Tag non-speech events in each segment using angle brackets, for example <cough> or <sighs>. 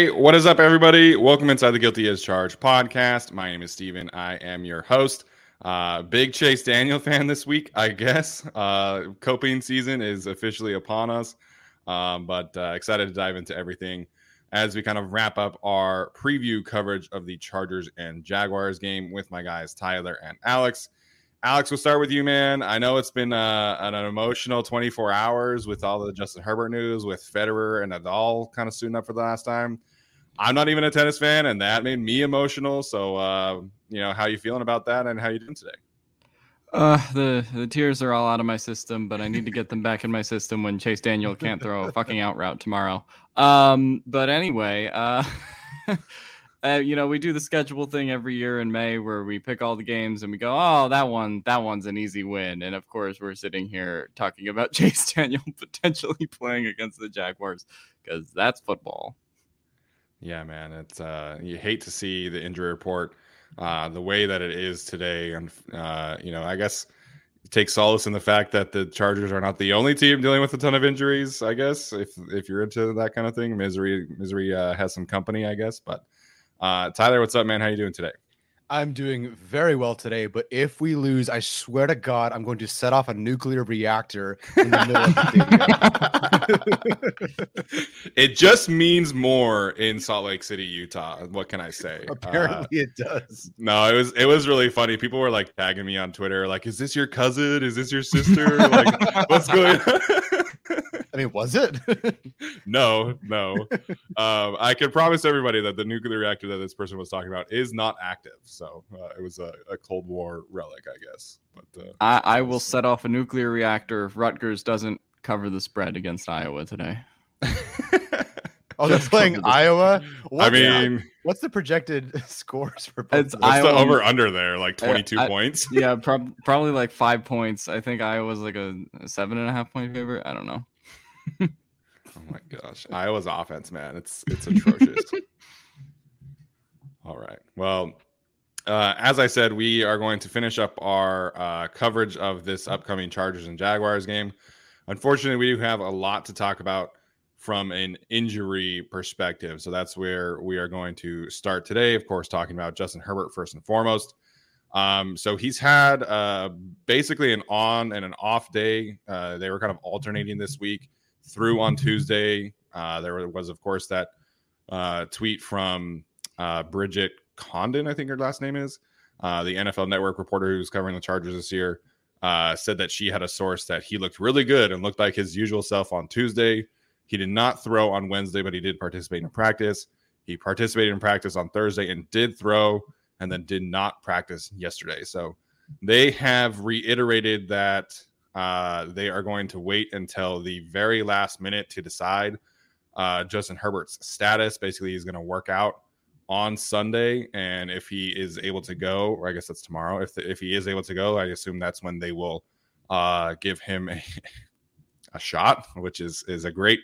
Hey, what is up, everybody? Welcome inside the Guilty as Charged podcast. My name is Steven. I am your host. Uh, big Chase Daniel fan this week, I guess. Uh, coping season is officially upon us, um, but uh, excited to dive into everything as we kind of wrap up our preview coverage of the Chargers and Jaguars game with my guys Tyler and Alex. Alex, we'll start with you, man. I know it's been uh, an emotional 24 hours with all the Justin Herbert news, with Federer and Nadal kind of suiting up for the last time. I'm not even a tennis fan, and that made me emotional. So, uh, you know, how you feeling about that, and how you doing today? Uh, the the tears are all out of my system, but I need to get them back in my system when Chase Daniel can't throw a fucking out route tomorrow. Um, but anyway, uh. <laughs> uh, you know, we do the schedule thing every year in May where we pick all the games and we go, oh, that one, that one's an easy win. And of course, we're sitting here talking about <laughs> Chase Daniel potentially playing against the Jaguars because that's football. Yeah, man, it's uh, you hate to see the injury report uh, the way that it is today, and uh, you know, I guess take solace in the fact that the Chargers are not the only team dealing with a ton of injuries. I guess if if you're into that kind of thing, misery misery uh, has some company, I guess, but uh, Tyler, what's up, man? How you doing today? I'm doing very well today, but if we lose, I swear to God, I'm going to set off a nuclear reactor in the middle of the <laughs> It just means more in Salt Lake City, Utah. What can I say? <laughs> Apparently, uh, it does. No, it was it was really funny. People were like tagging me on Twitter, like, "Is this your cousin? Is this your sister? <laughs> like, what's going?" on? I mean, was it? <laughs> no, no. Um, I can promise everybody that the nuclear reactor that this person was talking about is not active. So uh, it was a, a, Cold War relic, I guess. But uh, I, I will set off a nuclear reactor if Rutgers doesn't cover the spread against Iowa today. <laughs> Oh, they're <laughs> playing Iowa. What, I mean, what's the projected <laughs> scores for? Both it's what's the over under there? Like twenty two points. <laughs> Yeah, prob- probably like five points. I think Iowa's like a, a seven and a half point favorite. I don't know. oh my gosh, Iowa's offense, man, it's it's atrocious. All right, well. Uh, as I said, we are going to finish up our uh, coverage of this upcoming Chargers and Jaguars game. Unfortunately, we do have a lot to talk about from an injury perspective. So that's where we are going to start today. Of course, talking about Justin Herbert first and foremost. Um, so he's had uh, basically an on and an off day. Uh, they were kind of alternating this week through on Tuesday. Uh, there was, of course, that uh, tweet from uh, Bridget Condon, I think her last name is, uh, the NFL Network reporter who's covering the Chargers this year. said that she had a source that he looked really good and looked like his usual self on Tuesday. He did not throw on Wednesday, but he did participate in practice. He participated in practice on Thursday and did throw, and then did not practice yesterday. So they have reiterated that uh, they are going to wait until the very last minute to decide uh, Justin Herbert's status. Basically, he's going to work out on Sunday, and if he is able to go, or I guess that's tomorrow. If the, if he is able to go, I assume that's when they will uh, give him a, <laughs> a shot, which is is a great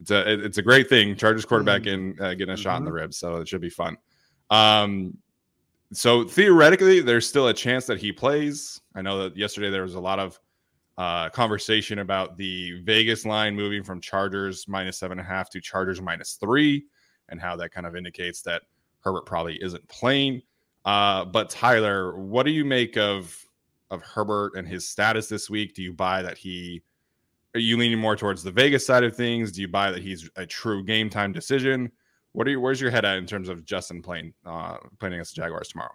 it's a it's a great thing. Chargers quarterback in uh, getting a shot in the ribs, so it should be fun. Um, so theoretically, there's still a chance that he plays. I know that yesterday there was a lot of uh, conversation about the Vegas line moving from Chargers minus seven and a half to Chargers minus three, and how that kind of indicates that Herbert probably isn't playing. Uh, but Tyler, what do you make of of Herbert and his status this week? Do you buy that he? Are you leaning more towards the Vegas side of things? Do you buy that he's a true game time decision? What are you? Where's your head at in terms of Justin playing uh, playing against the Jaguars tomorrow?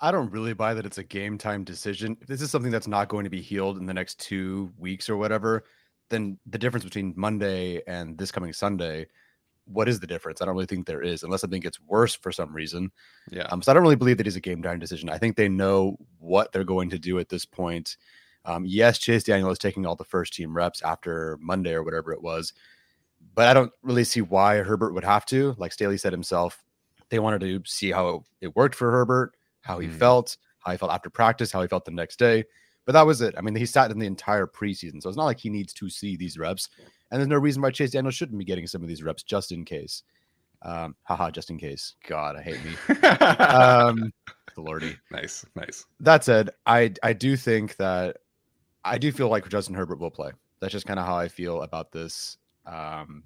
I don't really buy that it's a game time decision. If this is something that's not going to be healed in the next two weeks or whatever, then the difference between Monday and this coming Sunday, what is the difference? I don't really think there is, unless something gets worse for some reason. Yeah. Um, so I don't really believe that he's a game time decision. I think they know what they're going to do at this point. Um, yes, Chase Daniel is taking all the first team reps after Monday or whatever it was, but I don't really see why Herbert would have to. Like Staley said himself, they wanted to see how it worked for Herbert, how he Mhm. felt, how he felt after practice, how he felt the next day. But that was it. I mean, he sat in the entire preseason, so it's not like he needs to see these reps. And there's no reason why Chase Daniel shouldn't be getting some of these reps just in case. Um, haha, just in case. God, I hate me. <laughs> Um, lordy. nice, nice. That said, I I do think that I do feel like Justin Herbert will play. That's just kind of how I feel about this. Um,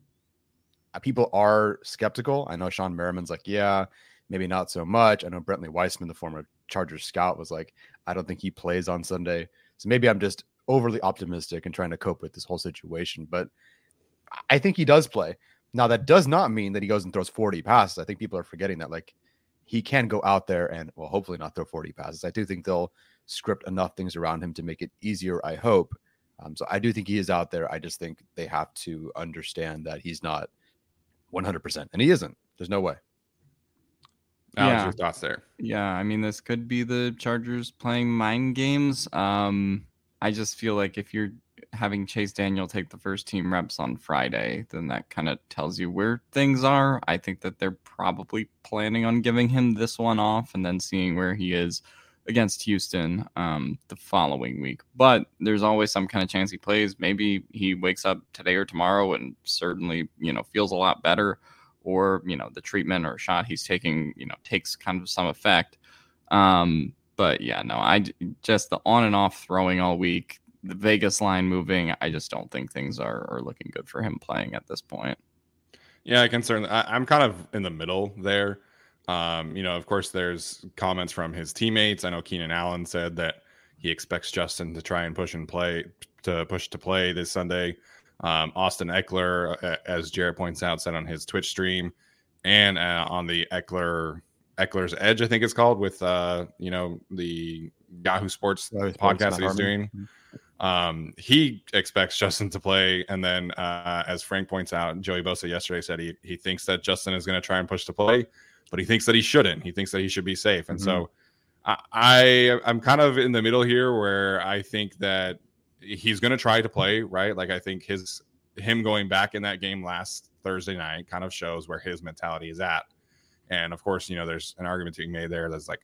uh, people are skeptical. I know Shawne Merriman's like, yeah, maybe not so much. I know Brentley Weissman, the former Chargers scout, was like, I don't think he plays on Sunday. So maybe I'm just overly optimistic and trying to cope with this whole situation. But I think he does play. Now that does not mean that he goes and throws 40 passes. I think people are forgetting that. Like he can go out there and well, hopefully not throw 40 passes. I do think they'll script enough things around him to make it easier. I hope. Um, so I do think he is out there. I just think they have to understand that he's not 100%, and he isn't. There's no way. Alex, Yeah. your thoughts there? Yeah, I mean this could be the Chargers playing mind games. Um I just feel like if you're having Chase Daniel take the first team reps on Friday, then that kind of tells you where things are. I think that they're probably planning on giving him this one off and then seeing where he is against Houston um, the following week. But there's always some kind of chance he plays. Maybe he wakes up today or tomorrow and certainly, you know, feels a lot better or, you know, the treatment or shot he's taking, you know, takes kind of some effect. Um, but yeah, no, I just the on and off throwing all week, the Vegas line moving. I just don't think things are, are looking good for him playing at this point. Yeah, I can certainly. I, I'm kind of in the middle there. Um, you know, of course, there's comments from his teammates. I know Keenan Allen said that he expects Justin to try and push and play to push to play this Sunday. Um, Austin Ekeler, uh, as Jared points out, said on his Twitch stream and uh, on the Ekeler Ekeler's Edge, I think it's called, with uh, you know the Yahoo Sports Yahoo Sports, podcast that he's doing. Um, he expects Justin to play, and then uh, as Frank points out, Joey Bosa yesterday said he he thinks that Justin is going to try and push to play, but he thinks that he shouldn't. He thinks that he should be safe, and so mm-hmm. I, I I'm kind of in the middle here, where I think that he's going to try to play right. Like I think his him going back in that game last Thursday night kind of shows where his mentality is at. And of course, you know, there's an argument being made there that's like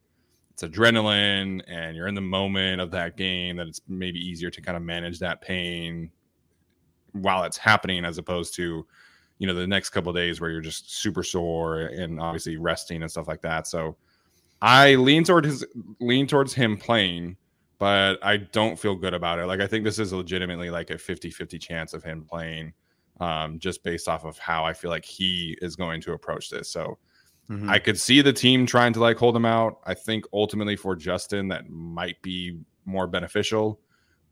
it's adrenaline and you're in the moment of that game that it's maybe easier to kind of manage that pain while it's happening as opposed to you know the next couple of days where you're just super sore and obviously resting and stuff like that so i lean toward his lean towards him playing but i don't feel good about it like i think this is legitimately like a 50-50 chance of him playing um, just based off of how i feel like he is going to approach this so Mhm. I could see the team trying to like hold him out. I think ultimately for Justin that might be more beneficial,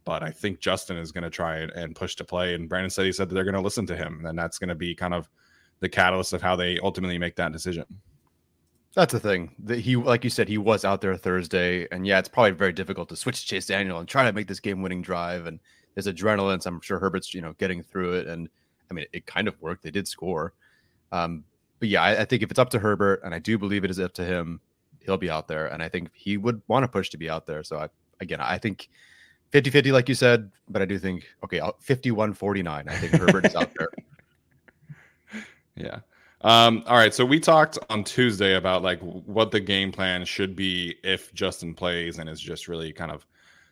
but I think Justin is going to try and, push to play. And Brandon said he said that they're going to listen to him, and that's going to be kind of the catalyst of how they ultimately make that decision. That's the thing. That he, like you said, he was out there Thursday, and yeah, it's probably very difficult to switch to Chase Daniel and try to make this game-winning drive. And there's adrenaline. So I'm sure Herbert's, you know, getting through it. And I mean, it kind of worked. They did score. Um, but yeah, I, I think if it's up to Herbert, and I do believe it is up to him, he'll be out there. And I think he would want to push to be out there. So I, again, I think 50 50, like you said, but I do think, okay, 51 49. I think Herbert is out there. <laughs> Yeah. Um, all right. So we talked on Tuesday about like what the game plan should be if Justin plays and is just really kind of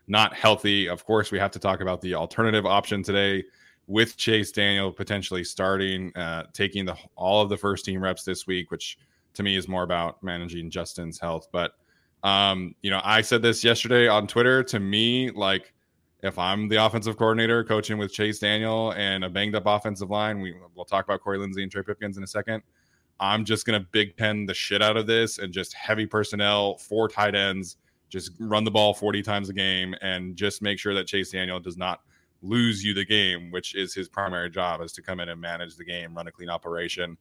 not healthy. Of course, we have to talk about the alternative option today with Chase Daniel potentially starting, uh, taking the all of the first team reps this week, which to me is more about managing Justin's health. But um, you know, I said this yesterday on Twitter. To me, like if I'm the offensive coordinator coaching with Chase Daniel and a banged up offensive line, we will talk about Corey Linsley and Trey Pipkins in a second. I'm just gonna big pen the shit out of this and just heavy personnel, four tight ends, just run the ball 40 times a game and just make sure that Chase Daniel does not lose you the game, which is his primary job, is to come in and manage the game, run a clean operation.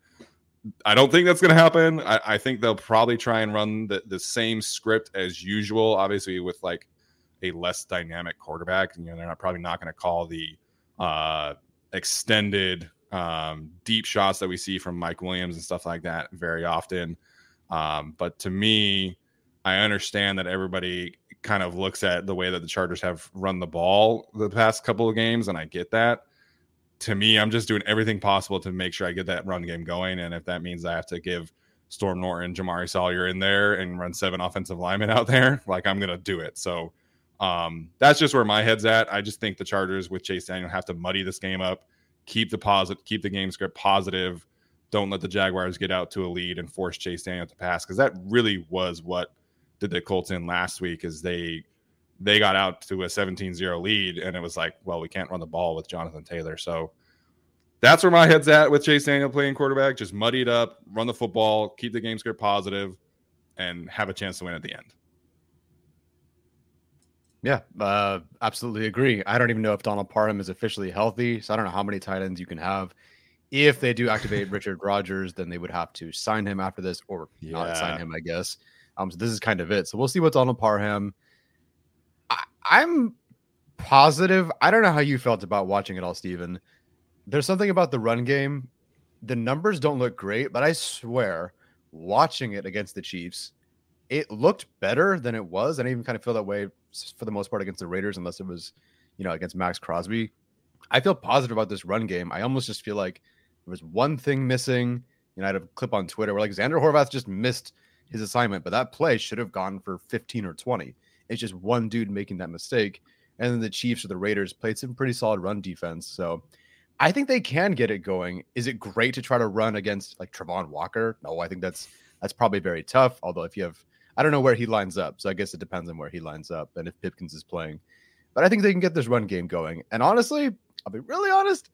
I don't think that's going to happen. I, I, think they'll probably try and run the, the same script as usual, obviously with like a less dynamic quarterback. You know, they're not probably not going to call the uh, extended um, deep shots that we see from Mike Williams and stuff like that very often. Um, but to me, I understand that everybody kind of looks at the way that the Chargers have run the ball the past couple of games, and I get that. To me, I'm just doing everything possible to make sure I get that run game going. And if that means I have to give Storm Norton, Jamaree Salyer in there and run seven offensive linemen out there, <laughs> like I'm gonna do it. So um, that's just where my head's at. I just think the Chargers with Chase Daniel have to muddy this game up, keep the positive, keep the game script positive. Don't let the Jaguars get out to a lead and force Chase Daniel to pass because that really was what did the Colts in last week is they they got out to a 17-0 lead and it was like, well, we can't run the ball with Jonathan Taylor. So that's where my head's at with Chase Daniel playing quarterback. Just muddy it up, run the football, keep the game script positive, and have a chance to win at the end. Yeah, uh, absolutely agree. I don't even know if Donald Parham is officially healthy, so I don't know how many tight ends you can have. If they do activate Richard Rodgers, then they would have to sign him after this, or yeah. not sign him, I guess. Um, so this is kind of it. So we'll see what Donald Parham. I'm positive. I don't know how you felt about watching it all, Steven. There's something about the run game. The numbers don't look great, but I swear, watching it against the Chiefs, it looked better than it was. And I even kind of feel that way for the most part against the Raiders, unless it was, you know, against Maxx Crosby. I feel positive about this run game. I almost just feel like there was one thing missing. You know, I had a clip on Twitter where like Zander Horvath just missed his assignment, but that play should have gone for 15 or 20. It's just one dude making that mistake. And then the Chiefs or the Raiders played some pretty solid run defense. So I think they can get it going. Is it great to try to run against like Travon Walker? No, I think that's that's probably very tough. Although if you have I don't know where he lines up. So I guess it depends on where he lines up and if Pipkins is playing. But I think they can get this run game going. And honestly, I'll be really honest.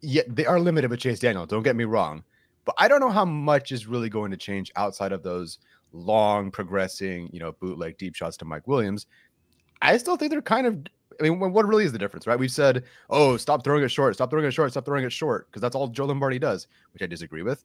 Yeah, they are limited with Chase Daniel. Don't get me wrong. But I don't know how much is really going to change outside of those long progressing, you know, bootleg deep shots to Mike Williams. I still think they're kind of. I mean, what really is the difference, right? We've said, oh, stop throwing it short, stop throwing it short, stop throwing it short, because that's all Joe Lombardi does, which I disagree with.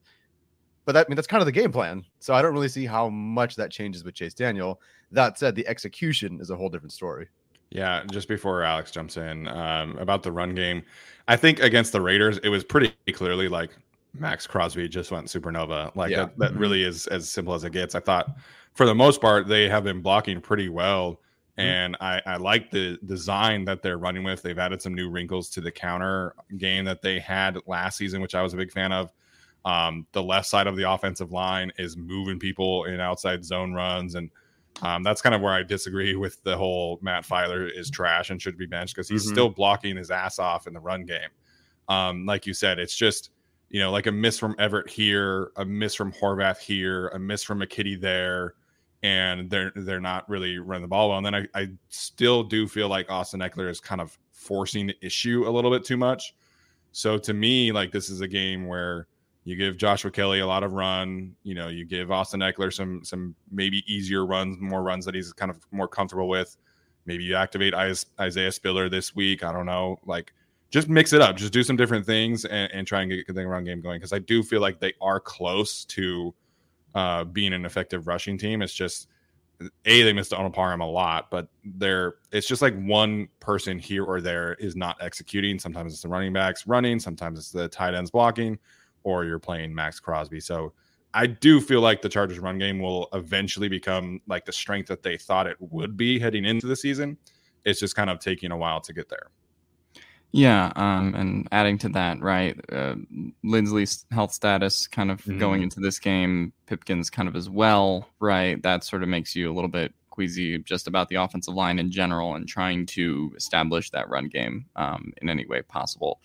But that, I mean, that's kind of the game plan. So I don't really see how much that changes with Chase Daniel. That said, the execution is a whole different story. Yeah, just before Alex jumps in um, about the run game, I think against the Raiders, it was pretty clearly like Maxx Crosby just went supernova. Like yeah. that, that mm-hmm. really is as simple as it gets. I thought for the most part they have been blocking pretty well. Mm-hmm. And I, I like the design that they're running with. They've added some new wrinkles to the counter game that they had last season, which I was a big fan of. Um, the left side of the offensive line is moving people in outside zone runs, and um, that's kind of where I disagree with the whole Matt Feiler is trash and should be benched because he's mm-hmm. still blocking his ass off in the run game. Um, like you said, it's just you know, like a miss from Everett here, a miss from Horvath here, a miss from McKitty there, and they're they're not really running the ball well. And then I, I still do feel like Austin Ekeler is kind of forcing the issue a little bit too much. So to me, like this is a game where you give Joshua Kelly a lot of run, you know, you give Austin Ekeler some some maybe easier runs, more runs that he's kind of more comfortable with. Maybe you activate Isaiah Spiller this week. I don't know, like just mix it up, just do some different things and, and try and get the run game going. Because I do feel like they are close to uh, being an effective rushing team. It's just a they missed Donald Parham a lot, but they're it's just like one person here or there is not executing. Sometimes it's the running backs running, sometimes it's the tight ends blocking, or you're playing Maxx Crosby. So I do feel like the Chargers run game will eventually become like the strength that they thought it would be heading into the season. It's just kind of taking a while to get there. Yeah, um, and adding to that, right, uh, Linsley's health status kind of mm-hmm. going into this game, Pipkins kind of as well, right? That sort of makes you a little bit queasy just about the offensive line in general and trying to establish that run game um, in any way possible.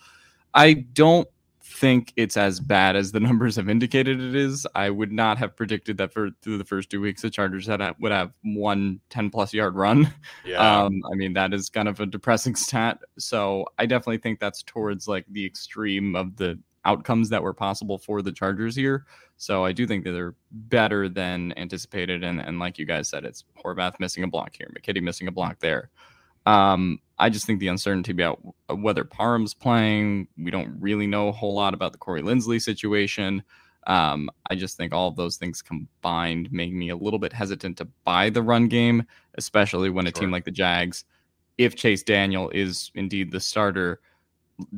I don't think it's as bad as the <laughs> numbers have indicated it is. I would not have predicted that for through the first two weeks the Chargers had would have one 10 plus yard run. Yeah. Um, I mean that is kind of a depressing <laughs> stat. So I definitely think that's towards like the extreme of the outcomes that were possible for the Chargers here. So I do think that they're better than anticipated. And, and like you guys said, it's Horvath missing a block here, McKitty missing a block there. Um, I just think the uncertainty about whether Parham's playing, we don't really know a whole lot about the Corey Linsley situation. Um, I just think all of those things combined make me a little bit hesitant to buy the run game, especially when a team like the Jags, if Chase Daniel is indeed the starter,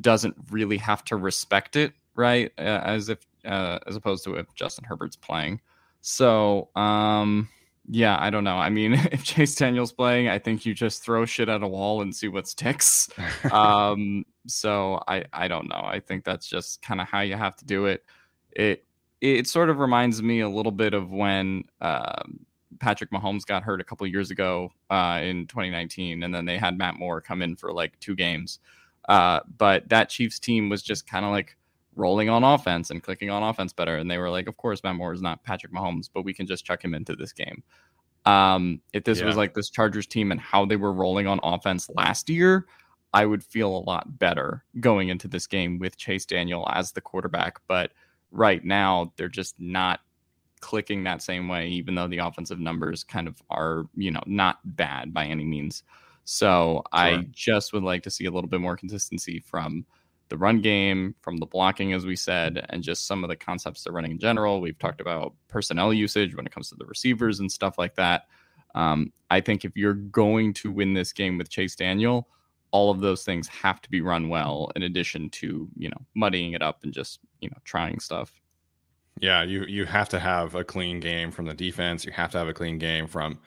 doesn't really have to respect it, right? Uh, as if uh, as opposed to if Justin Herbert's playing. So, um, yeah, I don't know. I mean, <laughs> if Chase Daniel's playing, I think you just throw shit at a wall and see what sticks. um, <laughs> so I I don't know. I think that's just kind of how you have to do it. It it sort of reminds me a little bit of when uh, Patrick Mahomes got hurt a couple years ago uh, in 2019, and then they had Matt Moore come in for like two games. Uh, but that Chiefs team was just kind of like rolling on offense and clicking on offense better. And they were like, of course, Matt Moore is not Patrick Mahomes, but we can just chuck him into this game. Um, if this yeah. was like this Chargers team and how they were rolling on offense last year, I would feel a lot better going into this game with Chase Daniel as the quarterback. But right now, they're just not clicking that same way, even though the offensive numbers kind of are, you know, not bad by any means. So sure. I just would like to see a little bit more consistency from the run game, from the blocking, as we said, and just some of the concepts they're running in general. We've talked about personnel usage when it comes to the receivers and stuff like that. Um, I think if you're going to win this game with Chase Daniel, all of those things have to be run well, in addition to you know muddying it up and just you know trying stuff. Yeah, you you have to have a clean game from the defense. You have to have a clean game from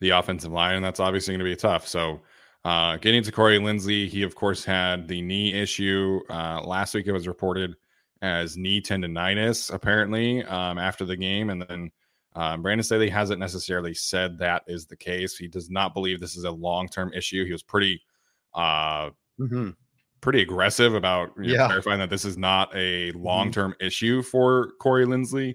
the offensive line, and that's obviously going to be tough. So uh, getting to Corey Linsley, he of course had the knee issue. Uh, last week it was reported as knee tendonitis, apparently, um, after the game. And then um, Brandon Staley hasn't necessarily said that is the case. He does not believe this is a long term issue. He was pretty, uh, mm-hmm. pretty aggressive about you know, yeah. clarifying that this is not a long term mm-hmm. issue for Corey Linsley.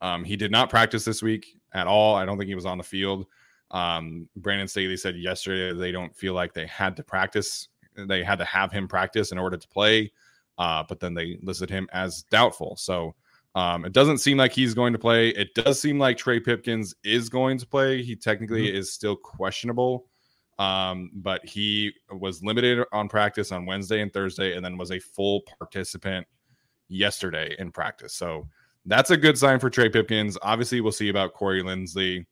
Um, he did not practice this week at all. I don't think he was on the field. Um, Brandon Staley said yesterday they don't feel like they had to practice, they had to have him practice in order to play, uh, but then they listed him as doubtful. So um, it doesn't seem like he's going to play. It does seem like Trey Pipkins is going to play. He technically mm-hmm. is still questionable, um, but he was limited on practice on Wednesday and Thursday, and then was a full participant yesterday in practice. So that's a good sign for Trey Pipkins. Obviously, we'll see about Corey Linsley.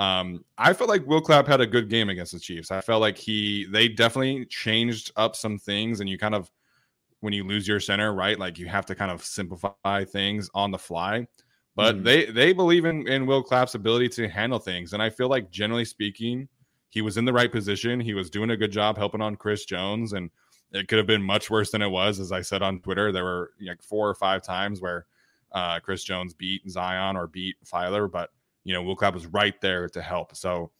Um, I felt like Will Clapp had a good game against the Chiefs. I felt like he they definitely changed up some things, and you kind of when you lose your center, right? Like you have to kind of simplify things on the fly. But mm-hmm. they they believe in in Will Clapp's ability to handle things, and I feel like generally speaking, he was in the right position. He was doing a good job helping on Chris Jones, and it could have been much worse than it was. As I said on Twitter, there were like four or five times where uh, Chris Jones beat Zion or beat Feiler, but you know, Will Clapp was right there to help. So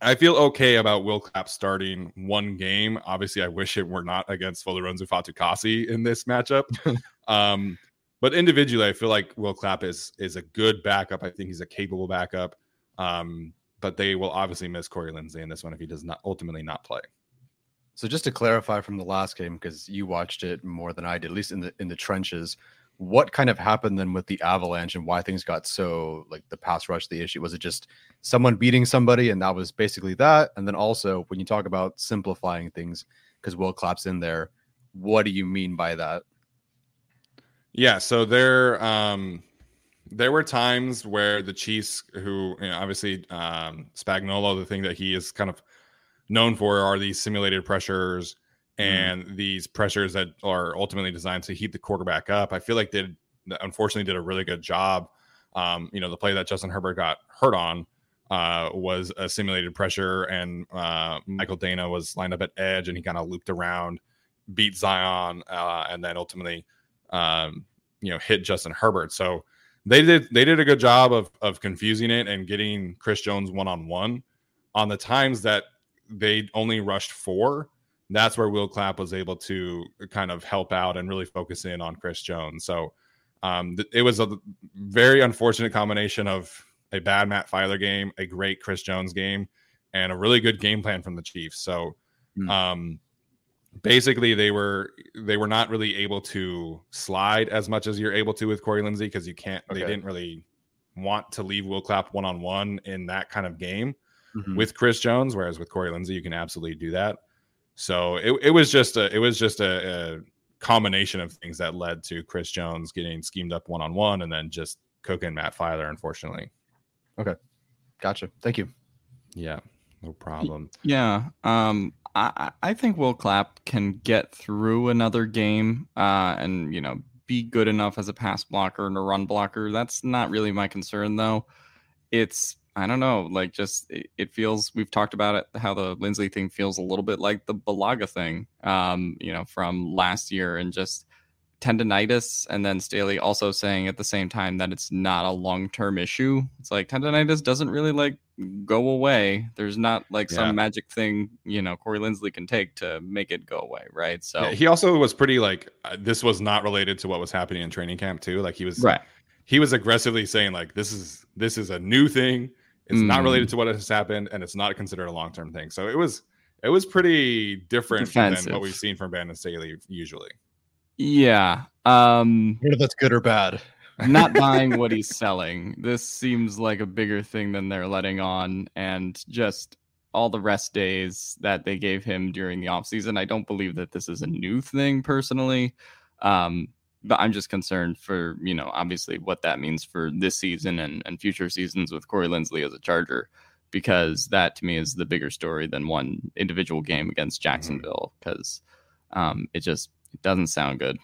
I feel okay about Will Clapp starting one game. Obviously, I wish it were not against Folorunso Fatukasi in this matchup. <laughs> um, but individually, I feel like Will Clapp is is a good backup. I think he's a capable backup. Um, but they will obviously miss Corey Linsley in this one if he does not ultimately not play. So just to clarify from the last game, because you watched it more than I did, at least in the in the trenches, what kind of happened then with the avalanche and why things got so like the pass rush the issue? Was it just someone beating somebody and that was basically that? And then also when you talk about simplifying things because Will Clapp's in there what do you mean by that? Yeah so they're um there were times where the Chiefs, who you know, obviously um, Spagnuolo, the thing that he is kind of known for are these simulated pressures and mm. these pressures that are ultimately designed to heat the quarterback up. I feel like they unfortunately did a really good job. Um, you know, the play that Justin Herbert got hurt on uh, was a simulated pressure, and uh, Michael Danna was lined up at edge, and he kind of looped around, beat Zion, uh, and then ultimately, um, you know, hit Justin Herbert. So they did they did a good job of of confusing it and getting Chris Jones one on one on the times that they only rushed four. That's where Will Clapp was able to kind of help out and really focus in on Chris Jones. So um, th- it was a very unfortunate combination of a bad Matt Feiler game, a great Chris Jones game, and a really good game plan from the Chiefs. So mm. um, basically they were they were not really able to slide as much as you're able to with Corey Linsley because you can't okay. they didn't really want to leave Will Clapp one on one in that kind of game mm-hmm. with Chris Jones, whereas with Corey Linsley, you can absolutely do that. So it, it was just a it was just a, a combination of things that led to Chris Jones getting schemed up one on one and then just cooking Matt Feiler, unfortunately. Okay. Gotcha. Thank you. Yeah, no problem. Yeah. Um, I, I think Will Clapp can get through another game uh, and, you know, be good enough as a pass blocker and a run blocker. That's not really my concern, though. It's, I don't know, like just it, it feels, we've talked about it, how the Linsley thing feels a little bit like the Bulaga thing, um, you know, from last year and just tendonitis and then Staley also saying at the same time that it's not a long-term issue. It's like tendonitis doesn't really like go away. There's not like yeah. some magic thing, you know, Corey Linsley can take to make it go away, right? So yeah, he also was pretty like uh, this was not related to what was happening in training camp too. Like he was right. He was aggressively saying like this is this is a new thing. It's mm. not related to what has happened and it's not considered a long-term thing. So it was it was pretty different Defensive. than what we've seen from Brandon Staley usually. Yeah. Um if that's good or bad. not <laughs> buying what he's selling. This seems like a bigger thing than they're letting on and just all the rest days that they gave him during the offseason. I don't believe that this is a new thing personally. Um, but I'm just concerned for, you know, obviously what that means for this season and, and future seasons with Corey Linsley as a Charger, because that to me is the bigger story than one individual game against mm-hmm. Jacksonville, because um, it just it doesn't sound good.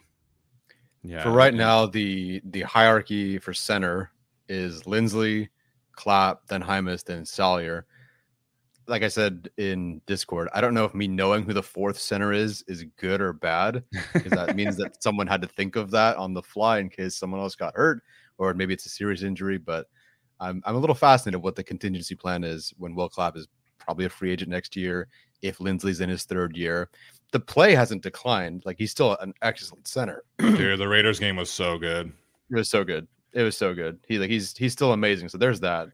Yeah. For right now, the the hierarchy for center is Linsley, Clapp, then Jaimes, then Salyer. Like I said in Discord, I don't know if me knowing who the fourth center is is good or bad because that means that <laughs> someone had to think of that on the fly in case someone else got hurt or maybe it's a serious injury. But I'm I'm a little fascinated what the contingency plan is when Will Clapp is probably a free agent next year if Linsley's in his third year the play hasn't declined. Like he's still an excellent center. Dude, the Raiders <clears throat> game was so good. It was so good. It was so good. He like he's he's still amazing. So there's that.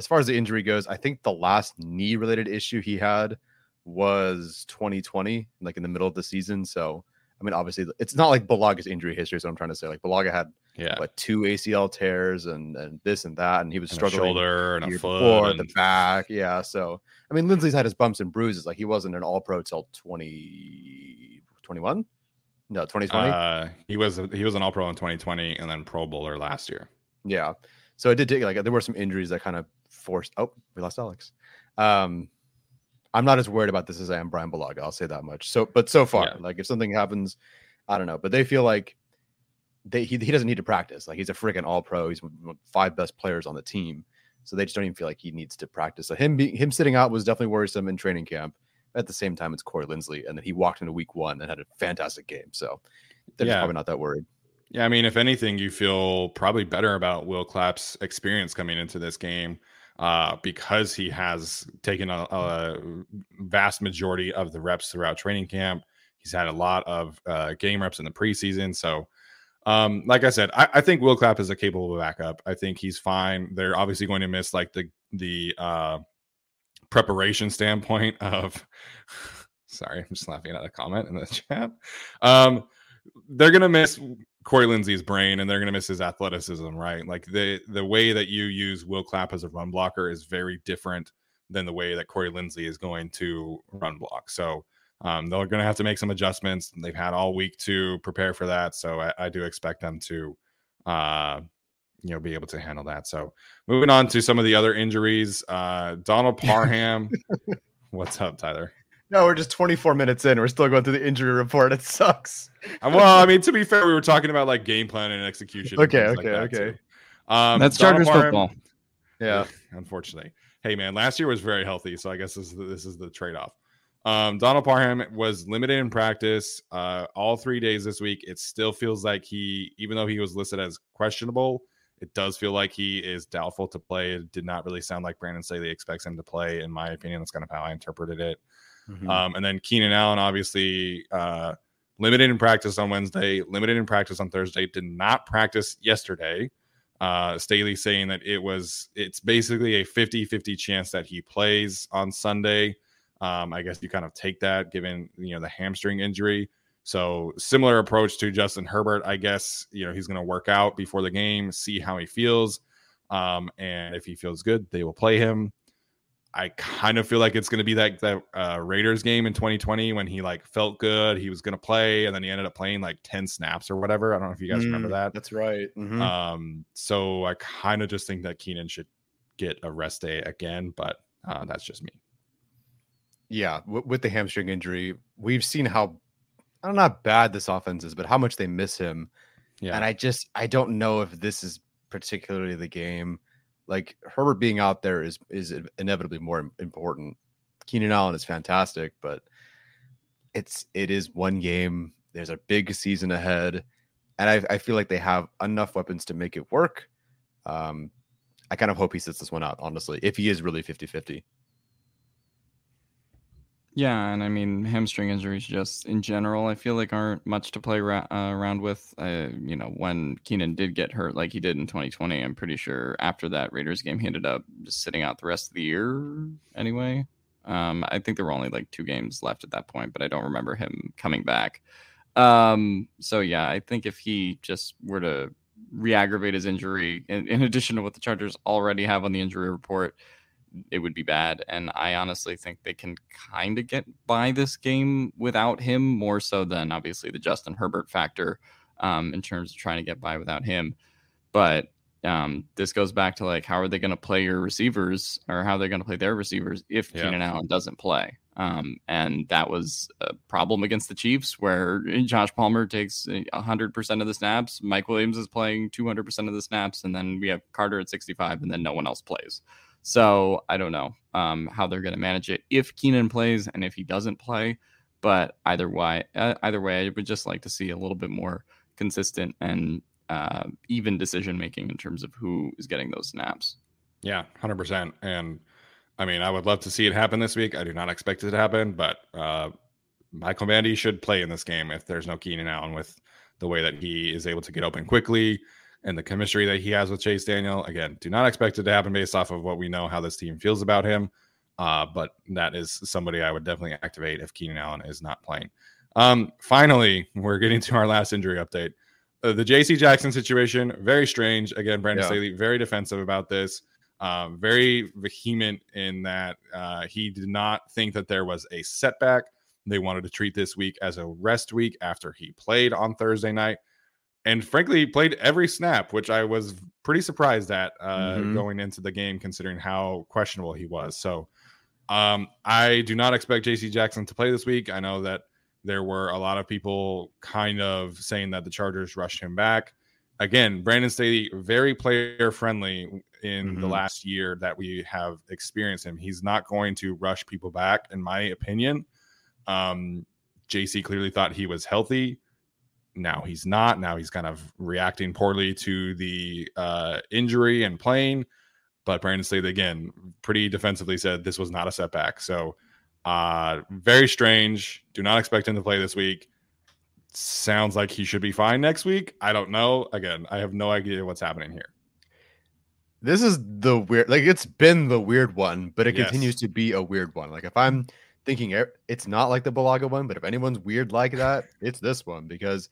As far as the injury goes, I think the last knee related issue he had was 2020, like in the middle of the season. So I mean, obviously, it's not like Bulaga's injury history. So I'm trying to say. Like Bulaga had yeah, what two ACL tears and and this and that, and he was and struggling shoulder and a foot, before, and... the back. Yeah, so I mean, Linsley's had his bumps and bruises. Like he wasn't an All Pro till 2021. No, 2020. Uh, he was he was an All Pro in 2020 and then Pro Bowler last year. Yeah, so it did take like there were some injuries that kind of forced. Oh, we lost Alex. Um, I'm not as worried about this as I am Brian Bulaga. I'll say that much. So, but so far, yeah. like if something happens, I don't know. But they feel like they he, he doesn't need to practice. Like he's a freaking all pro. He's five best players on the team. So they just don't even feel like he needs to practice. So him being him sitting out was definitely worrisome in training camp. At the same time, it's Corey Linsley, and then he walked into week one and had a fantastic game. So they're yeah. probably not that worried. Yeah, I mean, if anything, you feel probably better about Will Clapp's experience coming into this game uh, because he has taken a, a, vast majority of the reps throughout training camp. He's had a lot of uh, game reps in the preseason. So, um, like I said, I, I, think Will Clapp is a capable backup. I think he's fine. They're obviously going to miss like the the uh, preparation standpoint of. <laughs> sorry, I'm just laughing at a comment in the <laughs> chat. Um, they're gonna miss Corey Linsley's brain and they're going to miss his athleticism, right? Like the the way that you use Will Clapp as a run blocker is very different than the way that Corey Linsley is going to run block. So um, they're going to have to make some adjustments. They've had all week to prepare for that, so I, I do expect them to, uh, you know be able to handle that. So moving on to some of the other injuries, uh, Donald Parham. What's up, Tyler? No, we're just 24 minutes in. We're still going through the injury report. It sucks. Well, I mean, to be fair, we were talking about like game plan and execution. and Okay, like okay, that, okay. Um, That's Donald Chargers Parham- football. Yeah. unfortunately. Hey man, last year was very healthy, so I guess this is the, this is the trade off. Um, Donald Parham was limited in practice uh, all three days this week. It still feels like he, even though he was listed as questionable, it does feel like he is doubtful to play. It did not really sound like Brandon Staley expects him to play, in my opinion. That's kind of how I interpreted it. Mhm. Um, and then Keenan Allen, obviously, uh, limited in practice on Wednesday, limited in practice on Thursday, did not practice yesterday. Uh, Staley saying that it was, it's basically a 50 50 chance that he plays on Sunday. Um, I guess you kind of take that given, you know, the hamstring injury. So similar approach to Justin Herbert. I guess, you know, he's going to work out before the game, see how he feels. Um, and if he feels good, they will play him. I kind of feel like it's going to be like that uh, Raiders game in 2020 when he like felt good, he was going to play, and then he ended up playing like 10 snaps or whatever. I don't know if you guys remember Mm, that. That's right. Mhm. Um, so I kind of just think that Keenan should get a rest day again, but uh, that's just me. yeah, w- with the hamstring injury, we've seen how I don't know how bad this offense is, but how much they miss him. Yeah, And I just I don't know if this is particularly the game. Like Herbert being out there is is inevitably more important. Keenan Allen is fantastic, but it's it is one game. There's a big season ahead, and I, I feel like they have enough weapons to make it work. Um, I kind of hope he sits this one out, honestly, if he is really 50 50. Yeah, and I mean hamstring injuries just in general, I feel like aren't much to play ra- uh, around with. Uh, you know, when Keenan did get hurt, like he did in 2020, I'm pretty sure after that Raiders game, he ended up just sitting out the rest of the year. Anyway, um, I think there were only like two games left at that point, but I don't remember him coming back. Um, so yeah, I think if he just were to re-aggravate his injury, in, in addition to what the Chargers already have on the injury report, it would be bad. And I honestly think they can kind of get by this game without him, more so than obviously the Justin Herbert factor um, in terms of trying to get by without him. But um, this goes back to like, how are they going to play your receivers or how they're going to play their receivers if Yeah. Keenan Allen doesn't play? Um, and that was a problem against the Chiefs where Josh Palmer takes 100% of the snaps. Mike Williams is playing 200% of the snaps. And then we have Carter at 65, and then no one else plays. So I don't know um, how they're going to manage it if Keenan plays and if he doesn't play. But either way, uh, either way, I would just like to see a little bit more consistent and uh, even decision making in terms of who is getting those snaps. Yeah, hundred percent. And I mean, I would love to see it happen this week. I do not expect it to happen, but uh, Michael Bandy should play in this game if there's no Keenan Allen with the way that he is able to get open quickly and the chemistry that he has with Chase Daniel. Again, do not expect it to happen based off of what we know how this team feels about him. Uh, but that is somebody I would definitely activate if Keenan Allen is not playing. Um, finally, we're getting to our last injury update. Uh, the JC Jackson situation, very strange. Again, Brandon Yeah. Staley, very defensive about this um, very vehement in that uh, he did not think that there was a setback. They wanted to treat this week as a rest week after he played on Thursday night. And frankly, he played every snap, which I was pretty surprised at uh, Mhm. going into the game, considering how questionable he was. So um, I do not expect JC Jackson to play this week. I know that there were a lot of people kind of saying that the Chargers rushed him back again, Brandon Staley, very player friendly in the Mhm. last year that we have experienced him. He's not going to rush people back, in my opinion. Um, JC clearly thought he was healthy. Now he's not. Now he's kind of reacting poorly to the uh, injury and playing. But Brandon Staley, again, pretty defensively said this was not a setback. So, uh, very strange. Do not expect him to play this week sounds like he should be fine next week. I don't know. Again, I have no idea what's happening here. This is the weird, like it's been the weird one, but it Yes. continues to be a weird one. Like if I'm thinking it's not like the Bulaga one, but if anyone's weird like <laughs> that, it's this one because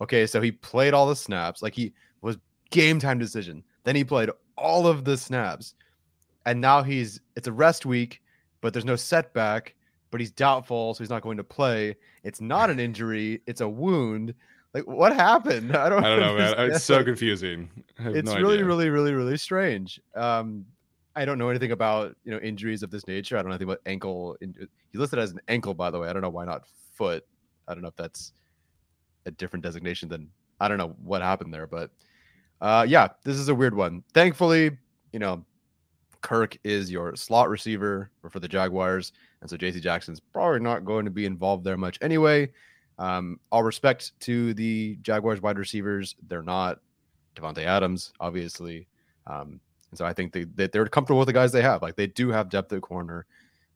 okay, so he played all the snaps, like he was game time decision. Then he played all of the snaps, and now he's it's a rest week, but there's no setback. but he's doubtful, so he's not going to play. It's not an <laughs> injury; it's a wound. Like, what happened? <laughs> I don't. I don't know, man. It's so confusing. It's no really, idea. really, really, really strange. Um, I don't know anything about you know injuries of this nature. I don't know anything about ankle. In- he listed as an ankle, by the way. I don't know why not foot. I don't know if that's a different designation than I don't know what happened there, but uh, yeah, this is a weird one. Thankfully, you know, Kirk is your slot receiver for the Jaguars, and so J.C. Jackson's probably not going to be involved there much anyway. Um, all respect to the Jaguars wide receivers, they're not Davante Adams, obviously. Um, and so I think they, they they're comfortable with the guys they have. Like they do have depth at corner.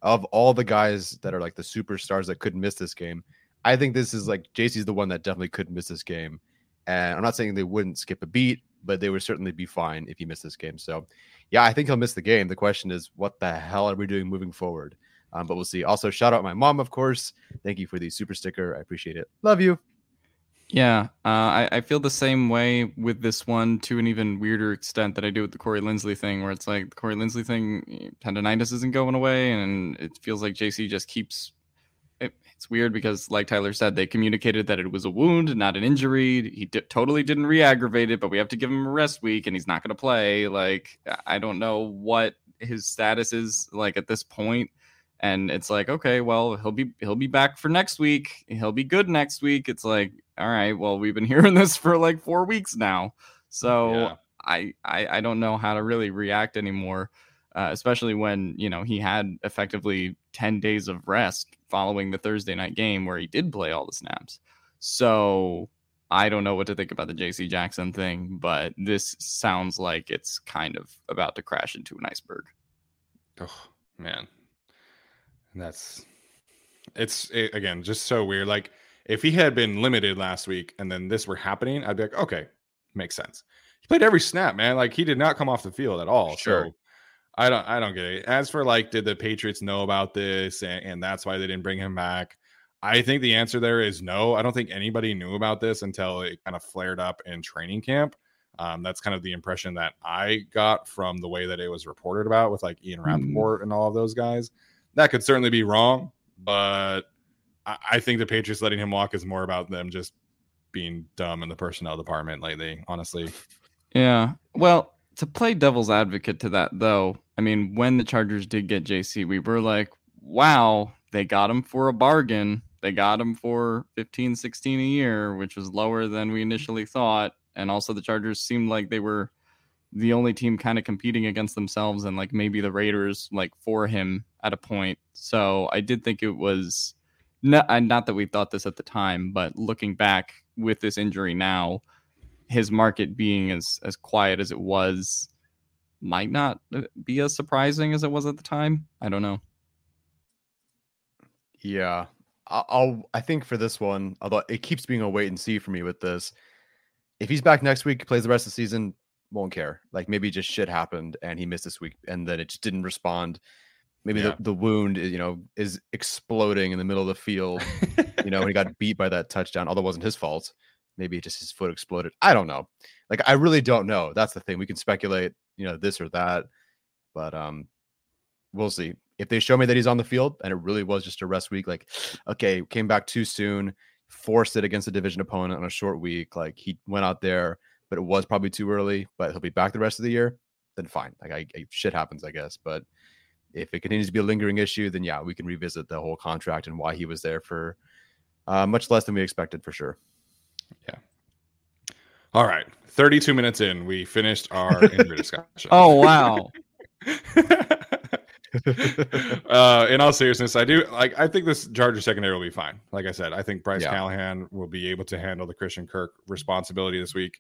Of all the guys that are like the superstars that could miss this game, I think this is like JC's the one that definitely could miss this game. And I'm not saying they wouldn't skip a beat, but they would certainly be fine if he missed this game. So yeah, I think he'll miss the game. The question is, what the hell are we doing moving forward? Um, but we'll see. Also, shout out my mom, of course. Thank you for the super sticker. I appreciate it. Love you. Yeah, uh, I, I feel the same way with this one to an even weirder extent that I do with the Corey Linsley thing, where it's like the Corey Linsley thing, tendonitis isn't going away, and it feels like JC just keeps. It, it's weird because, like Tyler said, they communicated that it was a wound, not an injury. He totally didn't re-aggravate it, but we have to give him a rest week, and he's not going to play. Like I don't know what his status is like at this point and it's like okay well he'll be he'll be back for next week he'll be good next week it's like all right well we've been hearing <laughs> this for like four weeks now so Yeah. I, I i don't know how to really react anymore uh, especially when you know he had effectively 10 days of rest following the thursday night game where he did play all the snaps so i don't know what to think about the jc jackson thing but this sounds like it's kind of about to crash into an iceberg Oh man, that's it's it, again just so weird. Like if he had been limited last week and then this were happening, I'd be like, okay, makes sense. He played every snap, man. Like he did not come off the field at all. Sure. So I don't I don't get it. As for like, did the Patriots know about this and, and that's why they didn't bring him back? I think the answer there is no. I don't think anybody knew about this until it kind of flared up in training camp. Um, that's kind of the impression that I got from the way that it was reported about with like Ian Mhm. Rappaport and all of those guys. That could certainly be wrong, but I, think the Patriots letting him walk is more about them just being dumb in the personnel department lately, honestly. Yeah. Well, to play devil's advocate to that, though, I mean, when the Chargers did get JC, we were like, wow, they got him for a bargain. They got him for 15, 16 a year, which was lower than we initially thought. And also, the Chargers seemed like they were the only team kind of competing against themselves and like maybe the Raiders like for him at a point. So I did think it was not, not that we thought this at the time, but looking back with this injury now, his market being as as quiet as it was might not uh, be as surprising as it was at the time. I don't know. Yeah, I'll. I think for this one, although it keeps being a wait and see for me with this. If he's back next week, plays the rest of the season, won't care. Like maybe just shit happened and he missed this week, and then it just didn't respond. Maybe Yeah. the, the wound, is, you know, is exploding in the middle of the field. you know, when he <laughs> got beat by that touchdown, although it wasn't his fault. Maybe just his foot exploded. I don't know. Like I really don't know. That's the thing. We can speculate, you know, this or that, but um, we'll see. If they show me that he's on the field and it really was just a rest week, like, <sniffs> okay, came back too soon, forced it against a division opponent on a short week, like he went out there, but it was probably too early, but he'll be back the rest of the year, then fine. Like I, I shit happens, I guess. But if it continues to be a lingering issue, then yeah, we can revisit the whole contract and why he was there for uh, much less than we expected for sure. Yeah. All right. 32 minutes in, we finished our <laughs> injury discussion. Oh wow. <laughs> uh, in all seriousness, I do like. I think this Charger secondary will be fine. Like I said, I think Bryce Yeah. Callahan will be able to handle the Christian Kirk responsibility this week.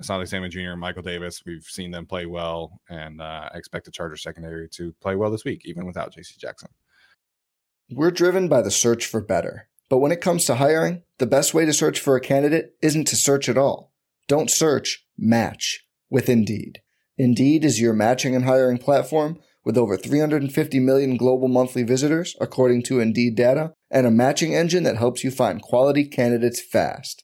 Same with Junior and Michael Davis. We've seen them play well, and uh, I expect the Charger secondary to play well this week, even without J.C. Jackson. We're driven by the search for better. But when it comes to hiring, the best way to search for a candidate isn't to search at all. Don't search, match with Indeed. Indeed is your matching and hiring platform with over 350 million global monthly visitors, according to Indeed data, and a matching engine that helps you find quality candidates fast.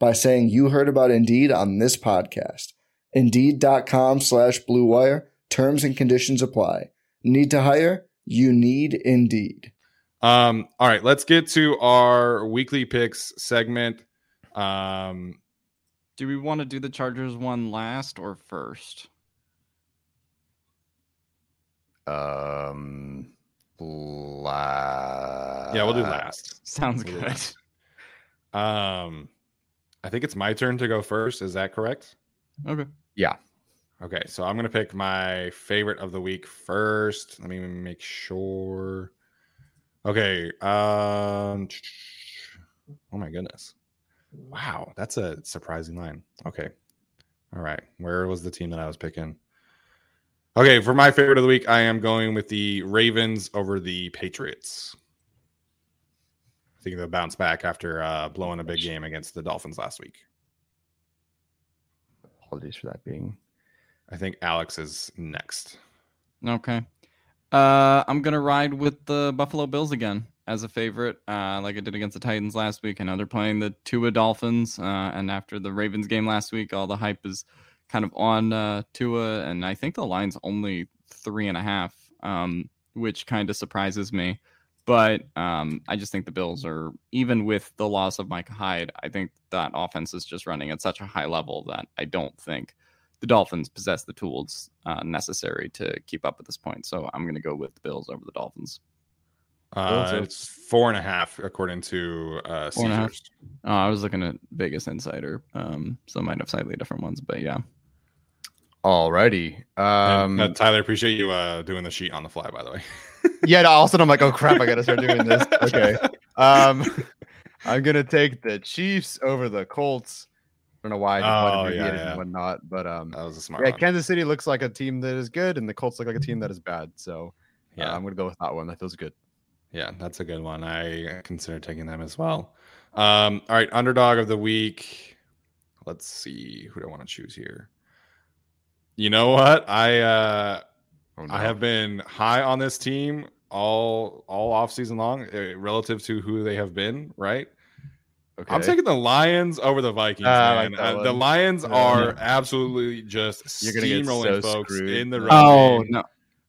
by saying you heard about Indeed on this podcast. Indeed.com slash BlueWire. Terms and conditions apply. Need to hire? You need Indeed. Um, all right, let's get to our weekly picks segment. Um, Do we want to do the Chargers one last or first? Um, la- yeah, we'll do last. Sounds We'll good. last. <laughs> Um, I think it's my turn to go first. Is that correct? Okay. Yeah. Okay, so I'm gonna pick my favorite of the week first. Let me make sure. Okay. Um. Oh my goodness. Wow, that's a surprising line. Okay. All right. Where was the team that I was picking? Okay, for my favorite of the week, I am going with the Ravens over the Patriots. I think they'll bounce back after uh, blowing a big game against the Dolphins last week. Apologies for that being. I think Alex is next. Okay. Uh, I'm gonna ride with the Buffalo Bills again as a favorite, uh, like I did against the Titans last week. I know they're playing the Tua Dolphins, uh, and after the Ravens game last week, all the hype is kind of on uh, Tua, and I think the line's only three and a half, um, which kind of surprises me. But um, I just think the Bills are even with the loss of Micah Hyde. I think that offense is just running at such a high level that I don't think the Dolphins possess the tools uh, necessary to keep up at this point. So I'm going to go with the Bills over the Dolphins. Uh, it's four and a half according to uh, Four and a half. Caesars. Oh, I was looking at Vegas Insider, um, so I might have slightly different ones, but yeah. Alrighty. And, Um, uh, Tyler, appreciate you uh, doing the sheet on the fly. By the way. <laughs> yeah. All of a sudden, I'm like, oh crap, I gotta start doing this. Okay. Um, <laughs> I'm gonna take the Chiefs over the Colts. I don't know why Oh, yeah, yeah. and whatnot, but um, That was a smart yeah, one. Kansas City looks like a team that is good, and the Colts look like a team that is bad. So yeah, yeah, I'm gonna go with that one. That feels good. yeah, that's a good one. I consider taking them as well. Um, all right, underdog of the week. Let's see who do I want to choose here. You know what? I uh, Oh, I have been high on this team all all off season long uh, relative to who they have been. Right. Okay. I'm taking the Lions over the Vikings. I man. like Uh, the. Lions Yeah. are absolutely just You're gonna get steamrolling so folks screwed. in the Yeah. run Oh game. no,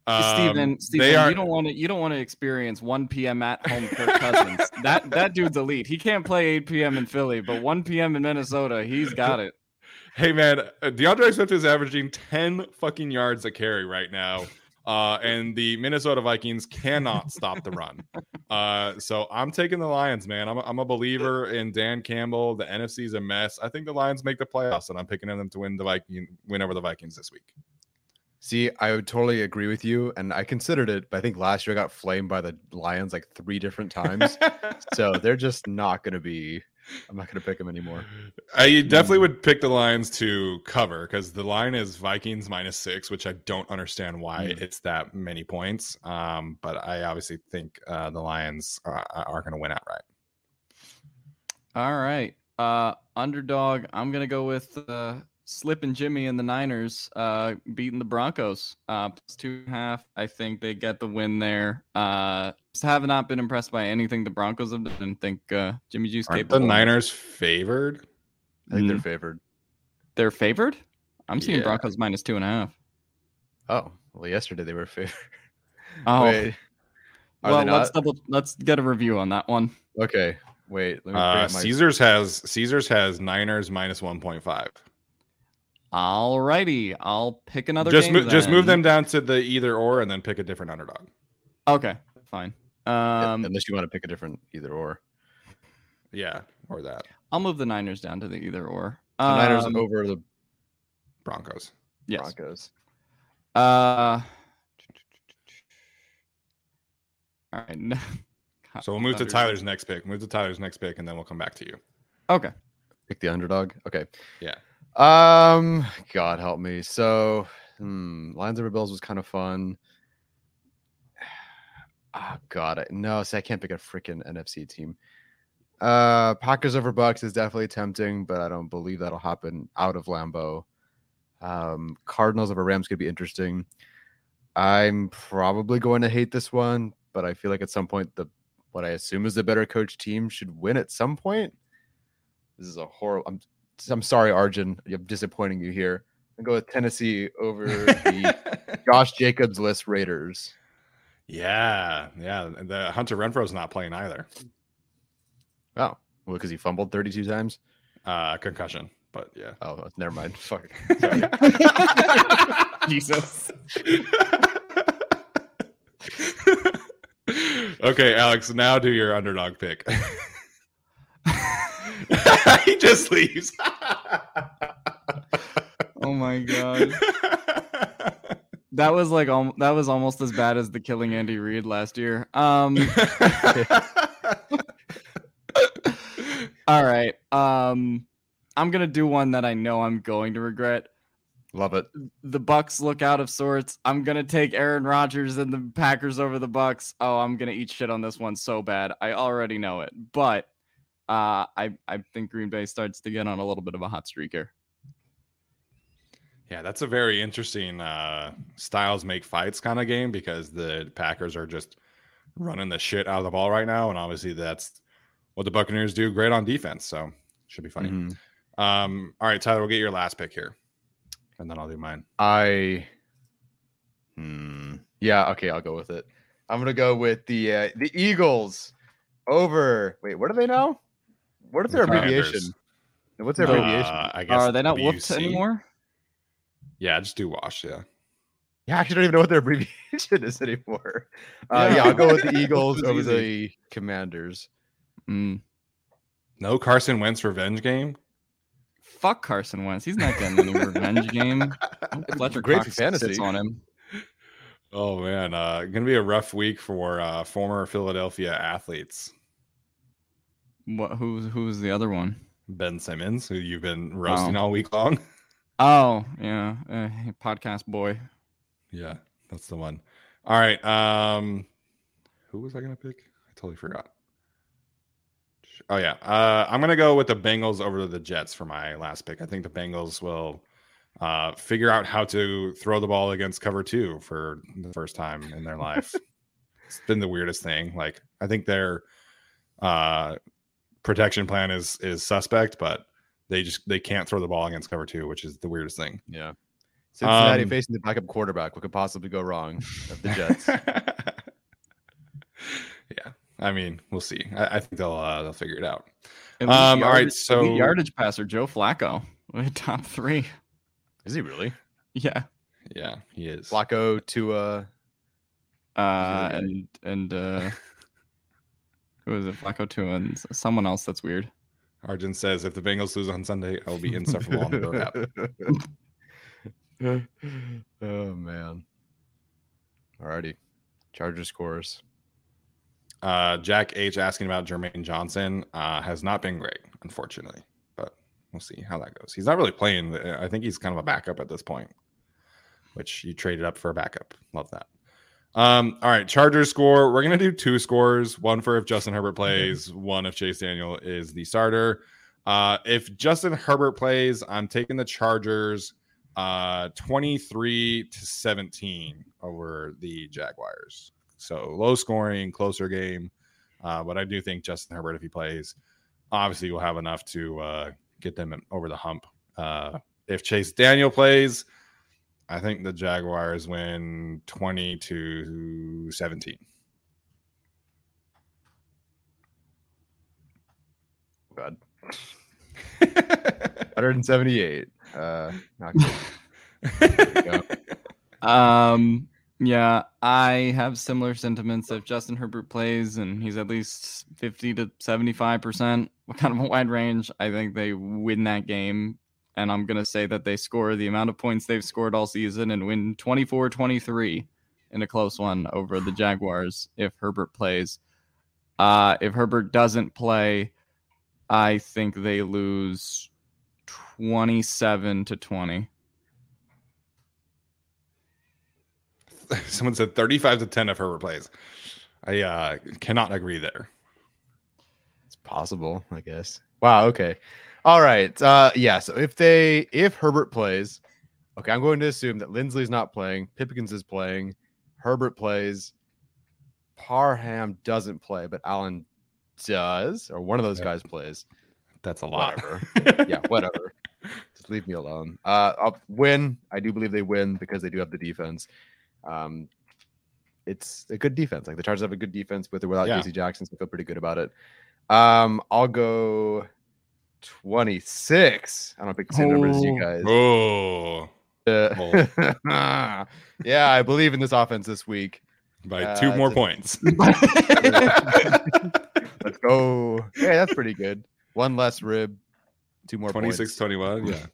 Um, Steven, Steven, they are you don't want to you don't want to experience 1 p.m. at home Kirk Cousins. <laughs> that that dude's elite. He can't play 8 p.m. in Philly, but 1 p.m. in Minnesota, he's got it. Hey man, uh, D'Andre Swift is averaging 10 fucking yards a carry right now. Uh, and the Minnesota Vikings cannot stop the run. Uh, so I'm taking the Lions, man. I'm a, I'm a believer in Dan Campbell. The NFC is a mess. I think the Lions make the playoffs, and I'm picking them to win the Viking win over the Vikings this week. See, I would totally agree with you, and I considered it, but I think last year I got flamed by the Lions like three different times. <laughs> so they're just not going to be. I'm not going to pick them anymore. I definitely would pick the Lions to cover because the line is Vikings minus six, which I don't understand why Mm. it's that many points. Um, but I obviously think uh, the Lions are, are going to win outright. All right. Uh underdog, I'm gonna go with uh Slip and Jimmy and the Niners uh beating the Broncos. Uh plus two and a half. I think they get the win there. Uh just have not been impressed by anything the Broncos have done and think uh Jimmy G's Aren't capable. the Niners favored? I think they're Mm. favored. They're favored? I'm seeing Yeah. Broncos minus two and a half. Oh, well, yesterday they were <laughs> favored. Oh Wait, are well let's double let's get a review on that one. Okay, wait. Let me Uh, my. Caesars has Caesars has Niners minus one point five. Alrighty. I'll pick another Just game mo- just move them down to the either or, and then pick a different underdog. Okay, fine. Yeah, Um unless you want to pick a different either or. Yeah, or that I'll move the Niners down to the either or. So Niners Um, over the Broncos. yes. Broncos. Uh, all right. <laughs> no- God, So we'll move to Tyler's next pick. Move to Tyler's next pick, and then we'll come back to you. Okay. Pick the underdog. Okay. Yeah. Um. God help me. So, hmm, Lions over Bills was kind of fun. Oh <sighs> god, I, no, see, I can't pick a freaking NFC team. Uh, Packers over Bucks is definitely tempting, but I don't believe that'll happen out of Lambeau. Um, Cardinals over Rams could be interesting. I'm probably going to hate this one, but I feel like at some point the what I assume is the better coach team should win at some point. This is a horrible. I'm I'm sorry, Arjun. I'm disappointing you here. I go with Tennessee over the <laughs> Josh Jacobs list Raiders. Yeah, yeah. The Hunter Renfrow's not playing either. Oh, well, because he fumbled 32 times. Uh, concussion, but yeah. Oh, never mind. <laughs> Fuck. <laughs> Jesus. okay, Alex. Now do your underdog pick. <laughs> he just leaves. <laughs> oh my god. That was like um, that was almost as bad as the killing Andy Reid last year. Um <laughs> all right. Um I'm going to do one that I know I'm going to regret. Love it. The Bucks look out of sorts. I'm going to take Aaron Rodgers and the Packers over the Bucks. Oh, I'm going to eat shit on this one so bad. I already know it. But uh I I think Green Bay starts to get on a little bit of a hot streak here. Yeah, that's a very interesting uh, styles make fights kind of game because the Packers are just running the shit out of the ball right now, and obviously that's what the Buccaneers do great on defense. So should be funny. Mhm. Um, all right, Tyler, we'll get your last pick here, and then I'll do mine. I. Hmm. Yeah. Okay. I'll go with it. I'm gonna go with the uh, the Eagles over. Wait, what are they now? What is their The Commanders. abbreviation? What's their Uh, abbreviation? I guess Are they not whooped WC. anymore? Yeah, just do wash. Yeah. Yeah, I actually don't even know what their abbreviation <laughs> is anymore. Uh, Yeah. yeah, I'll go with the <laughs> Eagles over easy. the Commanders. Mm. No Carson Wentz revenge game. Fuck Carson Wentz. He's not getting any revenge game. <laughs> Fletcher great Cox fantasy. sits on him. Oh man, uh, gonna be a rough week for uh, former Philadelphia athletes. What? Who's who's the other one? Ben Simmons, who you've been roasting Oh. all week long. <laughs> Oh yeah, uh, podcast boy. Yeah, that's the one. All right. Um, who was I gonna pick? I totally forgot. Oh yeah, uh, I'm gonna go with the Bengals over the Jets for my last pick. I think the Bengals will uh, figure out how to throw the ball against cover two for the first time in their life. <laughs> it's been the weirdest thing. Like I think their uh, protection plan is is suspect, but they just they can't throw the ball against cover two, which is the weirdest thing. Yeah. Cincinnati Um, facing the backup quarterback. What could possibly go wrong? Of the <laughs> Jets. yeah, I mean, we'll see. I, I think they'll uh, they'll figure it out. Elite Um, all right, so- yardage passer Joe Flacco, <laughs> top three. Is he really? Yeah, Yeah, he is. Flacco to uh uh, and and uh, <laughs> who is it? Flacco two and someone else that's weird. Arjun says if the Bengals lose on Sunday, I will be insufferable on the road app. <laughs> oh man. Alrighty. Charger scores. Uh, Jack H asking about Jermaine Johnson uh, has not been great, unfortunately, but we'll see how that goes. He's not really playing. I think he's kind of a backup at this point, which you traded up for a backup. Love that. Um, all right, Chargers score. We're gonna do two scores: one for if Justin Herbert plays, one if Chase Daniel is the starter. Uh, if Justin Herbert plays, I'm taking the Chargers uh 23 to 17 over the Jaguars. So low scoring, closer game. Uh, but I do think Justin Herbert, if he plays, obviously will have enough to uh, get them over the hump. Uh, if Chase Daniel plays, I think the Jaguars win 20 to 17. God. <laughs> 178. Uh not good. <laughs> Um, yeah, I have similar sentiments. If Justin Herbert plays and he's at least 50 to 75%, what <laughs> kind of a wide range, I think they win that game. And I'm going to say that they score the amount of points they've scored all season and win 24 23 in a close one over the Jaguars if Herbert plays. Uh, if Herbert doesn't play, I think they lose 27 to 20. Someone said 35 to 10 if Herbert plays. I uh, cannot agree there. It's possible, I guess. Wow. Okay. All right. Uh, yeah. So if they if Herbert plays, okay, I'm going to assume that Linsley's not playing. Pipkins is playing. Herbert plays. Parham doesn't play, but Allen does, or one of those guys plays. That's a lot. Whatever. <laughs> yeah, whatever. Just leave me alone. Uh, I'll win. I do believe they win because they do have the defense. Um, it's a good defense. Like the Chargers have a good defense with or without Yeah. JC Jackson, so I feel pretty good about it. Um, I'll go 26. I don't pick the same numbers as you Oh. guys. Oh, Uh, <laughs> yeah, I believe in this offense this week. by Uh, two more a- points. <laughs> Let's go. Yeah, that's pretty good. One less rib, two more 26 points. 21. Yeah.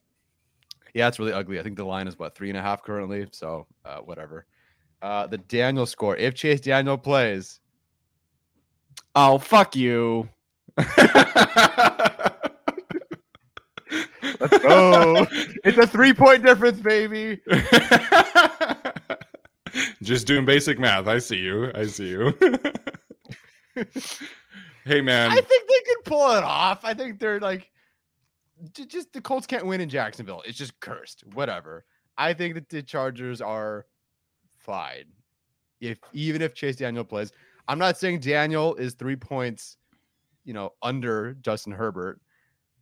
Yeah, it's really ugly. I think the line is what three and a half currently. So uh, whatever. Uh, the Daniel score. If Chase Daniel plays, oh fuck you. <laughs> go. it's a three point difference, baby. <laughs> Just doing basic math. I see you. I see you. <laughs> hey man, I think they could pull it off. I think they're like, just the Colts can't win in Jacksonville. It's just cursed. Whatever. I think that the Chargers are fine. If even if Chase Daniel plays, I'm not saying Daniel is three points, you know, under Justin Herbert,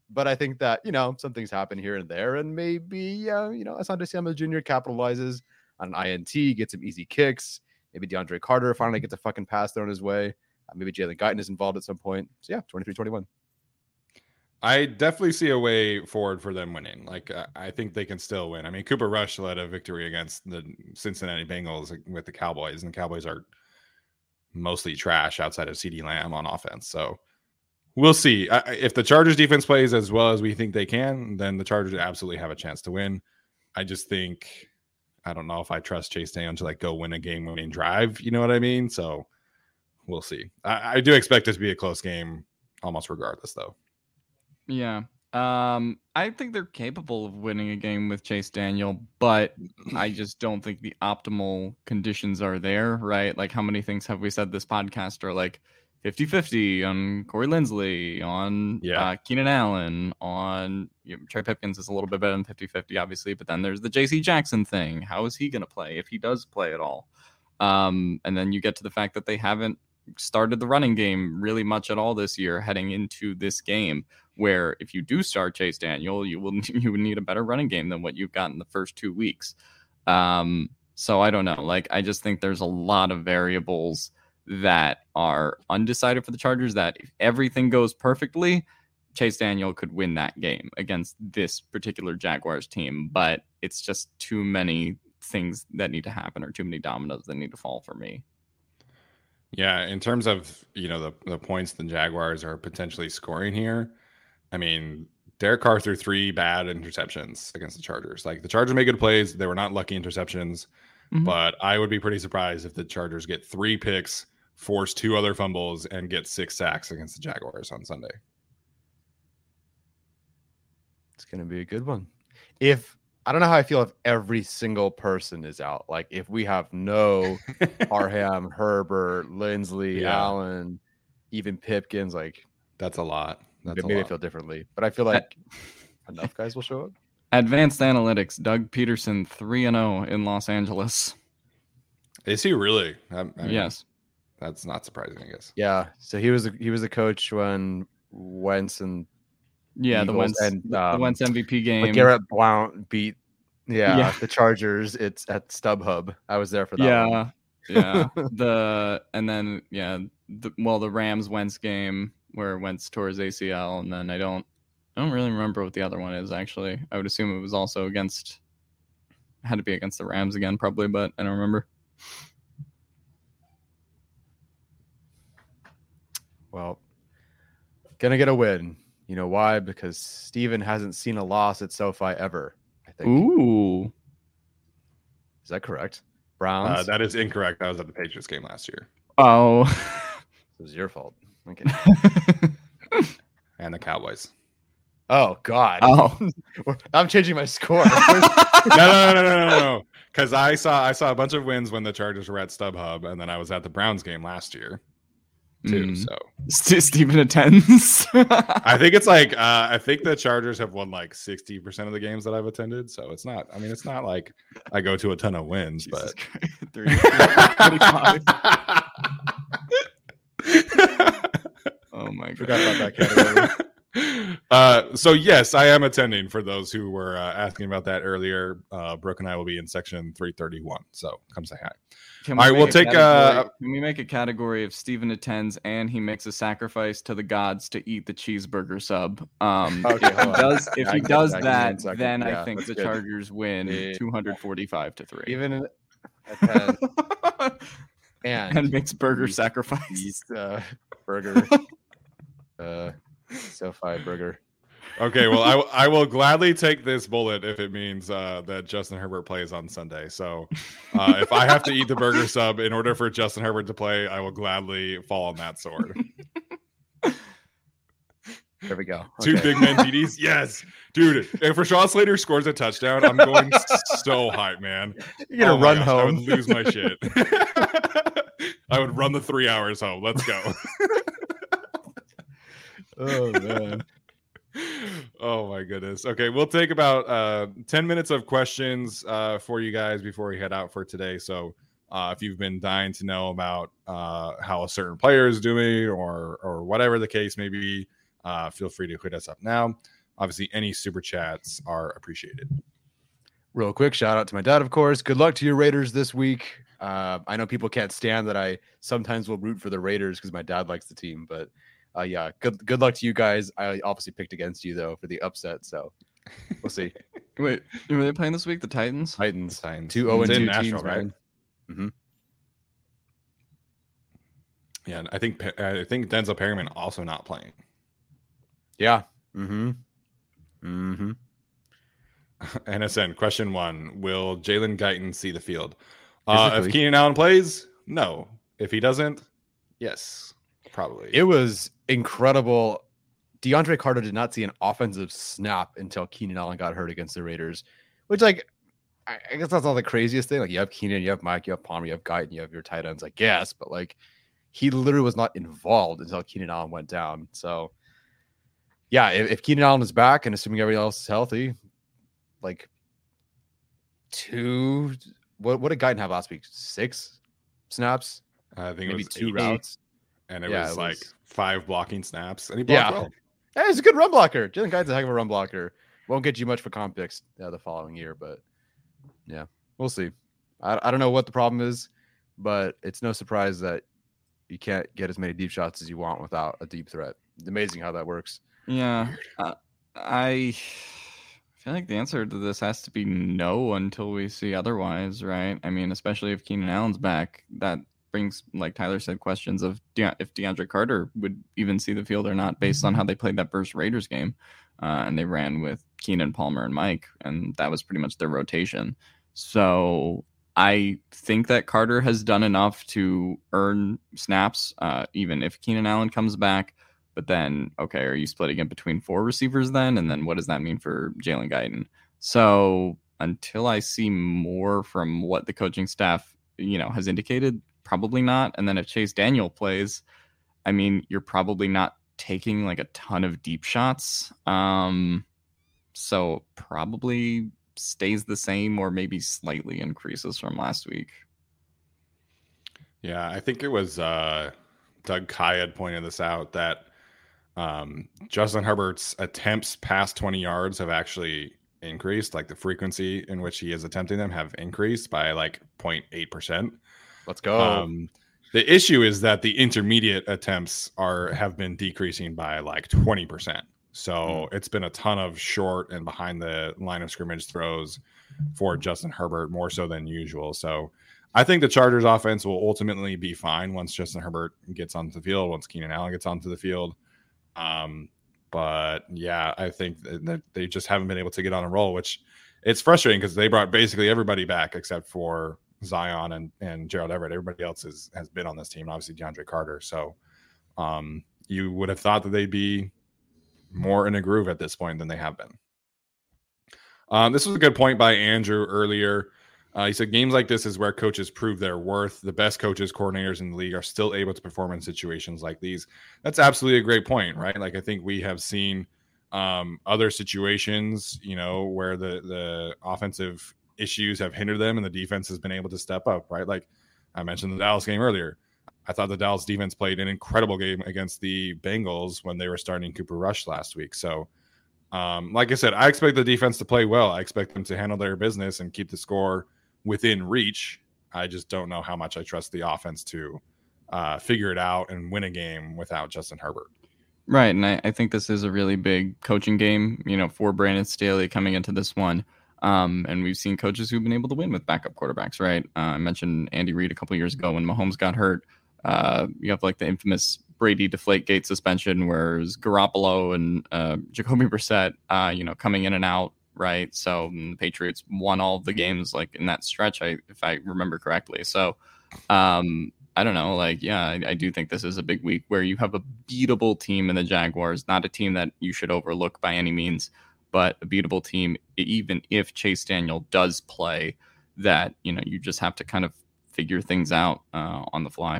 but I think that you know some things happen here and there, and maybe uh, you know Asante Samuel Jr. capitalizes on an INT, gets some easy kicks. Maybe DeAndre Carter finally gets a fucking pass thrown his way. Uh, maybe Jalen Guyton is involved at some point. So yeah, 23-21. I definitely see a way forward for them winning. Like uh, I think they can still win. I mean, Cooper Rush led a victory against the Cincinnati Bengals with the Cowboys, and the Cowboys are mostly trash outside of CeeDee Lamb on offense. So we'll see. I, if the Chargers defense plays as well as we think they can, then the Chargers absolutely have a chance to win. I just think I don't know if I trust Chase Daniel to like go win a game winning drive. You know what I mean? So we'll see. I, I do expect it to be a close game almost regardless, though. Yeah. Um, I think they're capable of winning a game with Chase Daniel, but I just don't think the optimal conditions are there, right? Like, how many things have we said this podcast are like 50 50 on Corey Linsley, on Yeah. uh, Keenan Allen, on you know, Trey Pipkins is a little bit better than 50 50, obviously, but then there's the JC Jackson thing. How is he going to play if he does play at all? Um, and then you get to the fact that they haven't started the running game really much at all this year heading into this game where if you do start Chase Daniel, you will <laughs> you would need a better running game than what you've got in the first two weeks. Um, so I don't know. Like I just think there's a lot of variables that are undecided for the Chargers. That if everything goes perfectly, Chase Daniel could win that game against this particular Jaguars team. But it's just too many things that need to happen or too many dominoes that need to fall for me. Yeah, in terms of you know the the points the Jaguars are potentially scoring here, I mean Derek Carr threw three bad interceptions against the Chargers. Like the Chargers made good plays, they were not lucky interceptions, Mhm. but I would be pretty surprised if the Chargers get three picks, force two other fumbles, and get six sacks against the Jaguars on Sunday. It's gonna be a good one. If I don't know how I feel if every single person is out. Like if we have no <laughs> Parham, Herbert, Linsley, Yeah. Allen, even Pipkins, like That's a lot. That's a maybe I feel differently. But I feel like enough guys will show up. Advanced analytics, Doug Pederson, 3 and 0 in Los Angeles. Is he really? I, I mean, yes. That's not surprising. I guess. Yeah. So he was a, he was a coach when Wentz and Yeah, the Eagles Wentz, and, the um, Wentz MVP game. Garrett Blount beat yeah, Yeah. the Chargers. It's at StubHub. I was there for that. one. yeah, yeah. <laughs> the and then yeah, the, well the Rams Wentz game where Wentz tore his ACL, and then I don't I don't really remember what the other one is actually. I would assume it was also against had to be against the Rams again probably, but I don't remember. Well, gonna get a win. You know why? Because Steven hasn't seen a loss at SoFi ever. I think. Ooh, Is that correct? Uh, Browns. that is incorrect. I was at the Patriots game last year, oh. <laughs> it was your fault. Okay. <laughs> and the Cowboys. Oh God. oh. <laughs> I'm changing my score. no, no, no, no, no, no, no. because I saw I saw a bunch of wins when the Chargers were at StubHub, and then I was at the Browns game last year too. Mm. So St- Stephen attends. <laughs> I think it's like uh, I think the Chargers have won like sixty percent of the games that I've attended. So it's not. I mean, it's not like I go to a ton of wins, Jesus but. Christ. Three- three- 25. <laughs> Oh my god. Forgot about that category. <laughs> Uh, so yes, I am attending. For those who were uh, asking about that earlier, uh, Brooke and I will be in section 331. So come say hi. Can All right, make we'll a take, category- uh, Can we make a category of Stephen attends and he makes a sacrifice to the gods to eat the cheeseburger sub? Um, Okay, if he does, if he does that. Give me one that, second. then Yeah, I think the good. Chargers win Yeah. 245 to three. Even in- 10 <laughs> and, and makes burger eat- sacrifice. eat uh, burger. <laughs> uh, SoFi burger. Okay, well, I, <laughs> I will gladly take this bullet if it means uh, that Justin Herbert plays on Sunday. So uh, if I have to eat the burger sub in order for Justin Herbert to play, I will gladly fall on that sword. <laughs> There we go. Two big men TDs. Yes, dude. If Rashawn Slater scores a touchdown, I'm going so hype, man. You're gonna Oh run gosh, I home. would lose my shit. <laughs> I would run the three hours home. Let's go. oh man. Oh my goodness. Okay, we'll take about uh 10 minutes of questions uh for you guys before we head out for today. So uh if you've been dying to know about uh how a certain player is doing or or whatever the case may be, uh feel free to hit us up now. Obviously, any super chats are appreciated. Real quick, shout out to my dad, of course. Good luck to your Raiders this week. Uh, I know people can't stand that I sometimes will root for the Raiders because my dad likes the team, but uh, yeah, good good luck to you guys. I obviously picked against you though for the upset, so we'll see. <laughs> Wait, were they playing this week? The Titans? Titans, Titans. two zero and in two Nashville, teams, right? man. Yeah, I think I think Denzel Perryman also not playing. Yeah. Mm-hmm. Mm-hmm. <laughs> NSN question one: Will Jalen Guyton see the field? Uh, if Keenan Allen plays, no. If he doesn't, yes, probably. It was incredible. DeAndre Carter did not see an offensive snap until Keenan Allen got hurt against the Raiders, which, like, I guess that's not the craziest thing. Like, you have Keenan, you have Mike, you have Palmer, you have Guyton, you have your tight ends, I guess, but like, he literally was not involved until Keenan Allen went down. So, yeah, if, if Keenan Allen is back and assuming everybody else is healthy, like, two, what, what did Guyton have last week? Six snaps, I think it maybe was two eight, routes. and it Yeah, was it like was- five blocking snaps, and he blocked Yeah. well. Hey, he's a good run blocker. Jalen Guyton's a heck of a run blocker. Won't get you much for comp picks uh, the following year, but yeah, we'll see. I, I don't know what the problem is, but it's no surprise that you can't get as many deep shots as you want without a deep threat. It's amazing how that works. Yeah, uh, I feel like the answer to this has to be no until we see otherwise, right? I mean, especially if Keenan Allen's back, that brings, like Tyler said, questions of De- if DeAndre Carter would even see the field or not, based on how they played that first Raiders game, uh, and they ran with Keenan, Palmer, and Mike, and that was pretty much their rotation. So I think that Carter has done enough to earn snaps, uh, even if Keenan Allen comes back. But then, okay, are you splitting it between four receivers then? And then what does that mean for Jalen Guyton? So until I see more from what the coaching staff, you know, has indicated, probably not. And then if Chase Daniel plays, I mean, you're probably not taking like a ton of deep shots. Um, so probably stays the same or maybe slightly increases from last week. Yeah, I think it was uh, Doug Kai had pointed this out that um, Justin Herbert's attempts past 20 yards have actually increased. Like the frequency in which he is attempting them have increased by like 0.8%. Let's go. Um, the issue is that the intermediate attempts are have been decreasing by like 20%. So it's been a ton of short and behind the line of scrimmage throws for Justin Herbert more so than usual. So I think the Chargers offense will ultimately be fine once Justin Herbert gets onto the field, once Keenan Allen gets onto the field. Um, but yeah, I think that that they just haven't been able to get on a roll, which it's frustrating because they brought basically everybody back except for Zion and, and Gerald Everett. Everybody else is, has been on this team, obviously DeAndre Carter. So um, you would have thought that they'd be more in a groove at this point than they have been. Um, this was a good point by Andrew earlier. Uh, he said games like this is where coaches prove their worth. The best coaches, coordinators in the league are still able to perform in situations like these. That's absolutely a great point, right? Like I think we have seen um, other situations, you know, where the the offensive issues have hindered them and the defense has been able to step up, right? Like I mentioned the Dallas game earlier. I thought the Dallas defense played an incredible game against the Bengals when they were starting Cooper Rush last week. So, um, like I said, I expect the defense to play well. I expect them to handle their business and keep the score within reach. I just don't know how much I trust the offense to uh, figure it out and win a game without Justin Herbert. Right. And I, I, think this is a really big coaching game, you know, for Brandon Staley coming into this one. Um, and we've seen coaches who've been able to win with backup quarterbacks, right? Uh, I mentioned Andy Reid a couple years ago when Mahomes got hurt. Uh, you have like the infamous Brady Deflategate suspension, where Garoppolo and uh, Jacoby Brissett, uh, you know, coming in and out, right? So the Patriots won all the games like in that stretch, I, if I remember correctly. So um, I don't know, like yeah, I, I, do think this is a big week where you have a beatable team in the Jaguars, not a team that you should overlook by any means, but a beatable team. Even if Chase Daniel does play, that you know you just have to kind of figure things out uh, on the fly.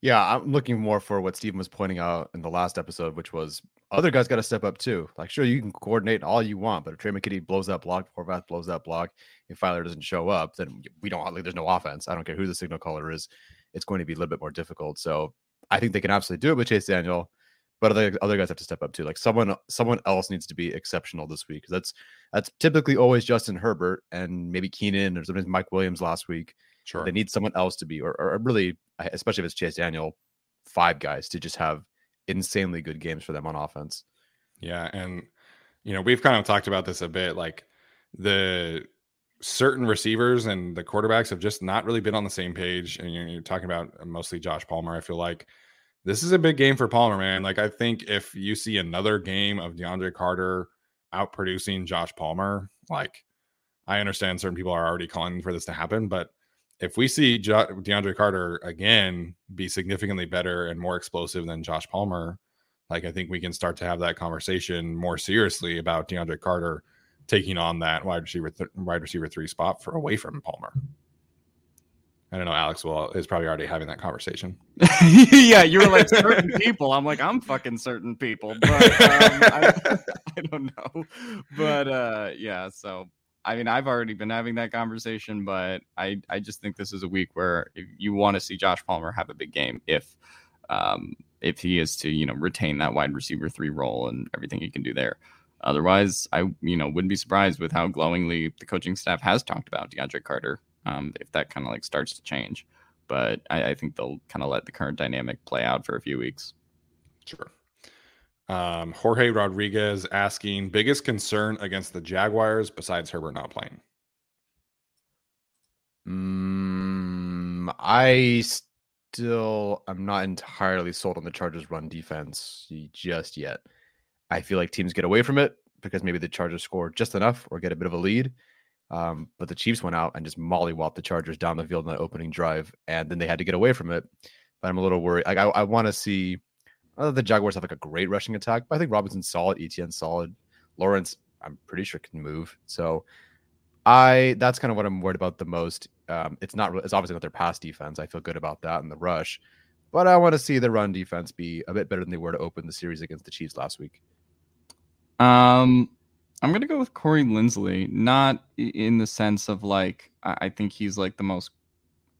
Yeah, I'm looking more for what Stephen was pointing out in the last episode, which was other guys got to step up too. Like, sure, you can coordinate all you want, but if Trey McKitty blows that block, Horvath blows that block, if Filer doesn't show up, then we don't like there's no offense. I don't care who the signal caller is. It's going to be a little bit more difficult. So I think they can absolutely do it with Chase Daniel, but other other guys have to step up too. Like someone someone else needs to be exceptional this week. That's that's typically always Justin Herbert and maybe Keenan or sometimes Mike Williams last week. Sure. They need someone else to be, or, or really, especially if it's Chase Daniel, five guys to just have insanely good games for them on offense. Yeah. And, you know, we've kind of talked about this a bit. Like the certain receivers and the quarterbacks have just not really been on the same page. And you're, you're talking about mostly Josh Palmer. I feel like this is a big game for Palmer, man. Like, I think if you see another game of DeAndre Carter out producing Josh Palmer, like, I understand certain people are already calling for this to happen, but if we see jo- DeAndre Carter again be significantly better and more explosive than Josh Palmer, like I think we can start to have that conversation more seriously about DeAndre Carter taking on that wide receiver th- wide receiver three spot for away from Palmer. I don't know. Alex will is probably already having that conversation. <laughs> yeah, you were like certain people. I'm like I'm fucking certain people, but um, <laughs> I, <laughs> I, don't know. But uh, yeah, so I mean, I've already been having that conversation, but I, I just think this is a week where you want to see Josh Palmer have a big game if um, if he is to you know retain that wide receiver three role and everything he can do there. Otherwise, I you know wouldn't be surprised with how glowingly the coaching staff has talked about DeAndre Carter um, if that kind of like starts to change. But I, I think they'll kind of let the current dynamic play out for a few weeks. Sure. Um, Jorge Rodriguez asking biggest concern against the Jaguars besides Herbert not playing. Mm, I still I'm not entirely sold on the Chargers run defense just yet. I feel like teams get away from it because maybe the Chargers score just enough or get a bit of a lead. Um, but the Chiefs went out and just mollywopped the Chargers down the field in the opening drive, and then they had to get away from it. But I'm a little worried. Like I, I want to see the Jaguars have like a great rushing attack, but I think Robinson's solid, Etienne solid, Lawrence I'm pretty sure can move. So I that's kind of what I'm worried about the most. Um, it's not it's obviously not their pass defense. I feel good about that and the rush, but I want to see the run defense be a bit better than they were to open the series against the Chiefs last week. Um, I'm gonna go with Corey Linsley, not in the sense of like I think he's like the most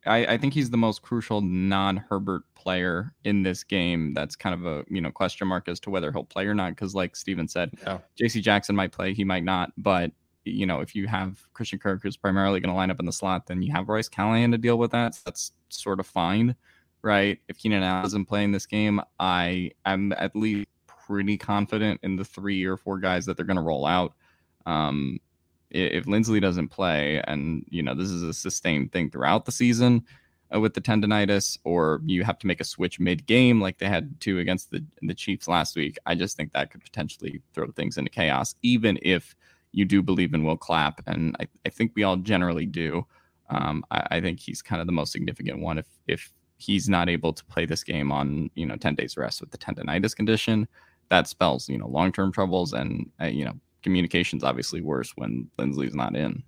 I, I think he's the most crucial non-Herbert player in this game. That's kind of a you know question mark as to whether he'll play or not. Because like Steven said, yeah. J.C. Jackson might play, he might not. But you know if you have Christian Kirk who's primarily going to line up in the slot, then you have Bryce Callahan to deal with that. So that's sort of fine, right? If Keenan Allen isn't playing this game, I am at least pretty confident in the three or four guys that they're going to roll out. Um, if Linsley doesn't play, and you know this is a sustained thing throughout the season uh, with the tendonitis, or you have to make a switch mid-game like they had to against the the Chiefs last week, I just think that could potentially throw things into chaos. Even if you do believe in Will Clapp, and I, I think we all generally do. Um, I, I think he's kind of the most significant one. If if he's not able to play this game on you know 10 days rest with the tendonitis condition that spells you know long-term troubles and uh, you know communication's obviously worse when Linsley's not in.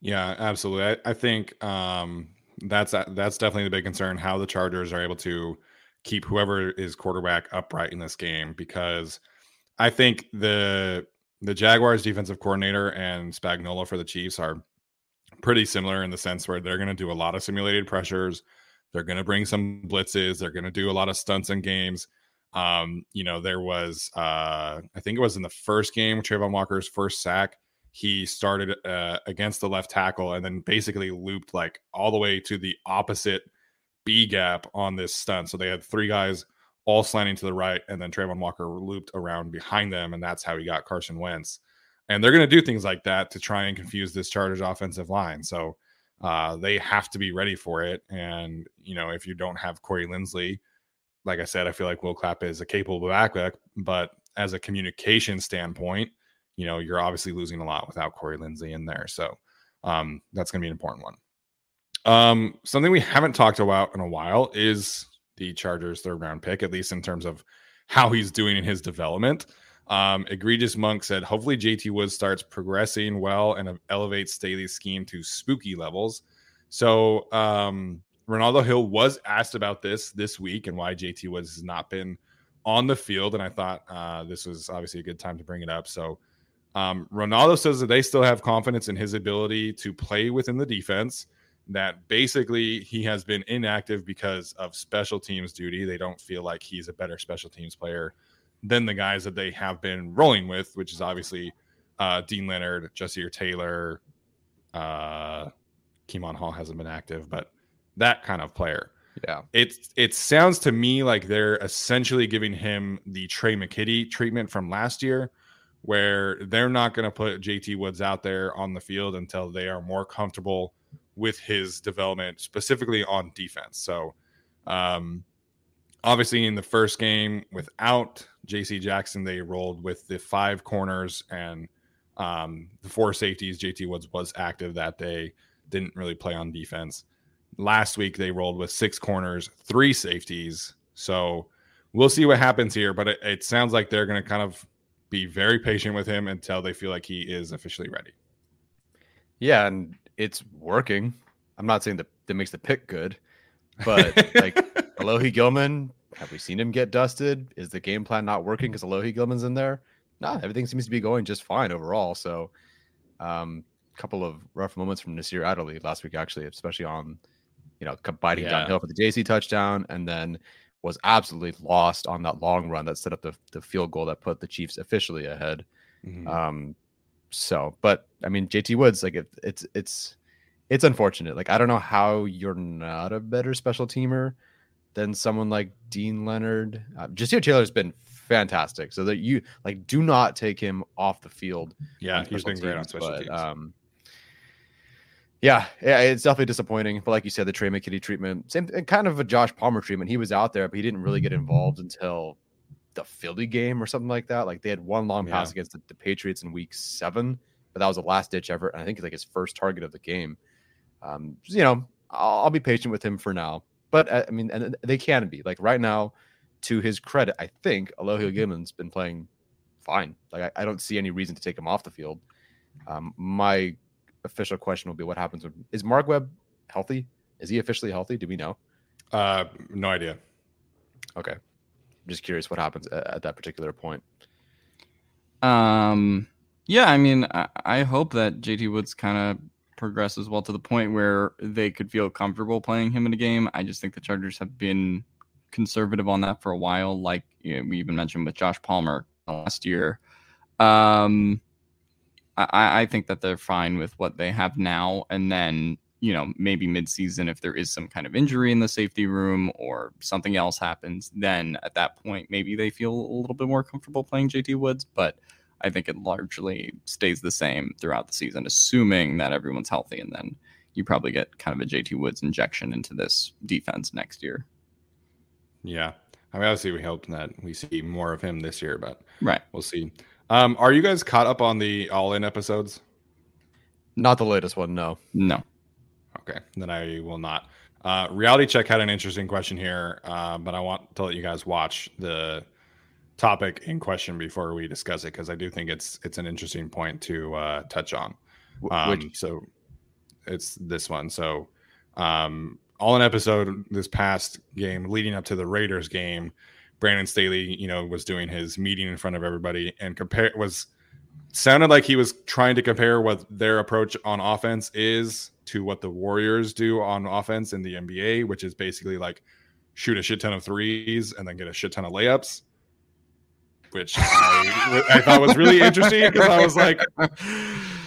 Yeah, absolutely. I, I think um, that's that's definitely the big concern. How the Chargers are able to keep whoever is quarterback upright in this game because I think the the Jaguars defensive coordinator and Spagnuolo for the Chiefs are pretty similar in the sense where they're going to do a lot of simulated pressures. They're going to bring some blitzes. They're going to do a lot of stunts and games. Um, you know, there was, uh, I think it was in the first game, Travon Walker's first sack. He started uh, against the left tackle and then basically looped like all the way to the opposite B gap on this stunt. So they had three guys all slanting to the right, and then Travon Walker looped around behind them, and that's how he got Carson Wentz. And they're going to do things like that to try and confuse this Chargers offensive line. So uh, they have to be ready for it. And you know, if you don't have Corey Linsley, like I said, I feel like Will Clapp is a capable backup, but as a communication standpoint, you know, you're obviously losing a lot without Corey Linsley in there. So um, that's going to be an important one. Um, something we haven't talked about in a while is the Chargers' third round pick, at least in terms of how he's doing in his development. Um, Egregious Monk said, hopefully JT Woods starts progressing well and elevates Staley's scheme to spooky levels. So um, Renaldo Hill was asked about this this week and why JT Woods has not been on the field, and I thought uh, this was obviously a good time to bring it up. So um, Renaldo says that they still have confidence in his ability to play within the defense that basically he has been inactive because of special teams duty. They don't feel like he's a better special teams player than the guys that they have been rolling with, which is obviously uh, Deane Leonard, Ja'Sir Taylor, uh, Hall hasn't been active, but that kind of player. Yeah. It it sounds to me like they're essentially giving him the Tre' McKitty treatment from last year, where they're not going to put JT Woods out there on the field until they are more comfortable with his development, specifically on defense. So, um, obviously, in the first game without JC Jackson, they rolled with the five corners and um, the four safeties. JT Woods was active that day, didn't really play on defense. Last week, they rolled with six corners, three safeties. So, we'll see what happens here, but it, it sounds like they're going to kind of be very patient with him until they feel like he is officially ready. Yeah, and it's working. I'm not saying that that makes the pick good, but like <laughs> Alohi Gilman, have we seen him get dusted? Is the game plan not working because Alohi Gilman's in there? No, everything seems to be going just fine overall. So, um, a couple of rough moments from Nasir Adderley last week, actually, especially on, you know, biting yeah. downhill for the JC touchdown, and then was absolutely lost on that long run that set up the, the field goal that put the Chiefs officially ahead. Mm-hmm. Um, so, but I mean, JT Woods, like it, it's it's it's unfortunate. Like I don't know how you're not a better special teamer than someone like Deane Leonard. Uh, Ja'Sir Taylor's been fantastic, so that you like do not take him off the field. Yeah, he's been teams, great on special but, teams. Um, yeah, yeah, it's definitely disappointing. But like you said, the Tre' McKitty treatment, same kind of a Josh Palmer treatment. He was out there, but he didn't really get involved until the Philly game or something like that. Like they had one long pass yeah. against the, the, Patriots in week seven, but that was the last ditch ever. And I think it's like his first target of the game. Um, you know, I'll, I'll, be patient with him for now. But uh, I mean, and they can be like right now, to his credit, I think Alohi Gilman's been playing fine. Like I, I, don't see any reason to take him off the field. Um, my official question will be what happens when is Mark Webb healthy? Is he officially healthy? Do we know? Uh, no idea. Okay. I'm just curious what happens at, at that particular point. Um, yeah, I mean, I, I hope that JT Woods kind of progresses well to the point where they could feel comfortable playing him in a game. I just think the Chargers have been conservative on that for a while, like you know, we even mentioned with Josh Palmer last year. Um, I, I think that they're fine with what they have now, and then you know, maybe midseason, if there is some kind of injury in the safety room or something else happens, then at that point, maybe they feel a little bit more comfortable playing JT Woods. But I think it largely stays the same throughout the season, assuming that everyone's healthy. And then you probably get kind of a JT Woods injection into this defense next year. Yeah. I mean, obviously, we hope that we see more of him this year, but right, we'll see. Um, are you guys caught up on the All In episodes? Not the latest one, no. No. Okay, then I will not. Uh, Reality Check had an interesting question here, uh, but I want to let you guys watch the topic in question before we discuss it because I do think it's it's an interesting point to uh, touch on. Um, which, so, it's this one. So, um, all in episode this past game leading up to the Raiders game, Brandon Staley, you know, was doing his meeting in front of everybody and compare was sounded like he was trying to compare what their approach on offense is to what the Warriors do on offense in the NBA, which is basically like shoot a shit ton of threes and then get a shit ton of layups which I, I thought was really interesting because I was like, <laughs>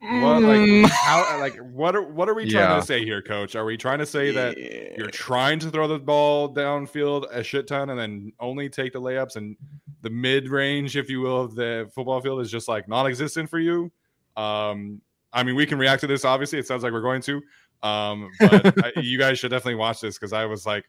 what, like, Mm. how, like, what are, what are we trying Yeah. to say here, coach? Are we trying to say that you're trying to throw the ball downfield a shit ton and then only take the layups and the mid range, if you will, of the football field is just like non-existent for you? Um, I mean, we can react to this. Obviously, it sounds like we're going to. Um, but I, <laughs> you guys should definitely watch this because I was like,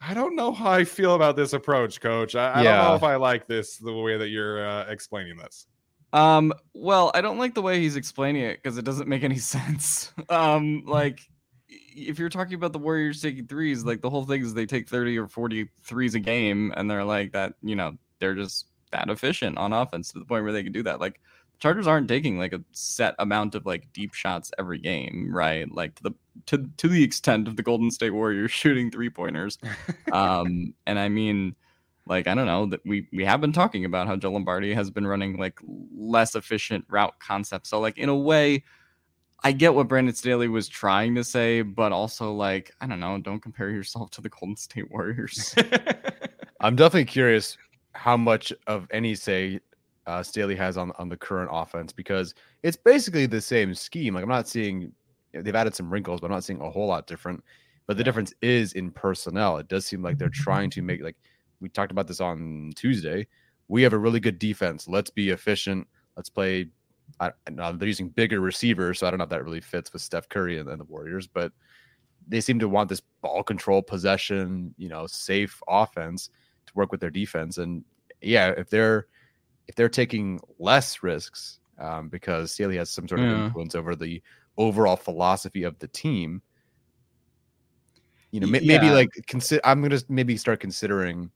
I don't know how I feel about this approach, Coach. I, I don't know if I like this the way that you're uh, explaining this. Um, well, I don't like the way he's explaining it because it doesn't make any <laughs> sense. Um, like if you're talking about the Warriors taking threes, like the whole thing is they take 30 or 40 threes a game and they're like that, you know, they're just that efficient on offense to the point where they can do that. Like the Chargers aren't taking like a set amount of like deep shots every game, right? Like to the to to the extent of the Golden State Warriors <laughs> shooting three pointers. <laughs> um, and I mean, like I don't know that we we have been talking about how Joe Lombardi has been running like less efficient route concepts. So like in a way, I get what Brandon Staley was trying to say, but also like I don't know, don't compare yourself to the Golden State Warriors. <laughs> I'm definitely curious how much of any say uh, Staley has on on the current offense because it's basically the same scheme. Like I'm not seeing they've added some wrinkles, but I'm not seeing a whole lot different. But the difference is in personnel. It does seem like they're trying to make like we talked about this on Tuesday. We have a really good defense. Let's be efficient. Let's play. I, now they're using bigger receivers, so I don't know if that really fits with Steph Curry and, and the Warriors, but they seem to want this ball control, possession, you know, safe offense to work with their defense. And yeah, if they're if they're taking less risks um, because Staley has some sort of Yeah. influence over the overall philosophy of the team, you know, Y- may- maybe like consider. I'm gonna maybe start considering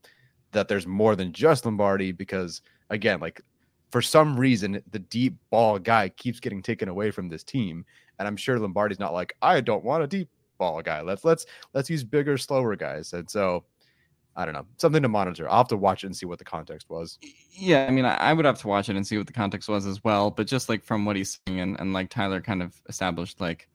that there's more than just Lombardi because again, like for some reason, the deep ball guy keeps getting taken away from this team, and I'm sure Lombardi's not like I don't want a deep ball guy. Let's let's let's use bigger, slower guys. And so I don't know, something to monitor. I'll have to watch it and see what the context was. yeah, I mean, I, would have to watch it and see what the context was as well. But just like from what he's saying, and, and like Tyler kind of established, like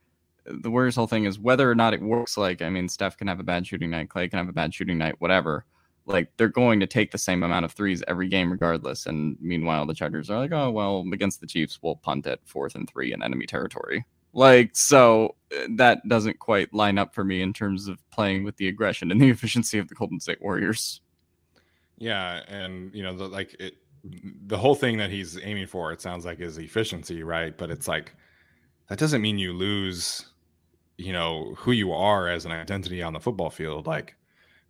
the Warriors' whole thing is whether or not it works. Like, I mean, Steph can have a bad shooting night, Klay can have a bad shooting night, whatever. Like, they're going to take the same amount of threes every game, regardless. And meanwhile, the Chargers are like, oh, well, against the Chiefs, we'll punt at fourth and three in enemy territory. Like, so uh, that doesn't quite line up for me in terms of playing with the aggression and the <laughs> efficiency of the Golden State Warriors. Yeah, and you know, the, like it, the whole thing that he's aiming for, it sounds like is efficiency, right? But it's like that doesn't mean you lose, you know, who you are as an identity on the football field. Like,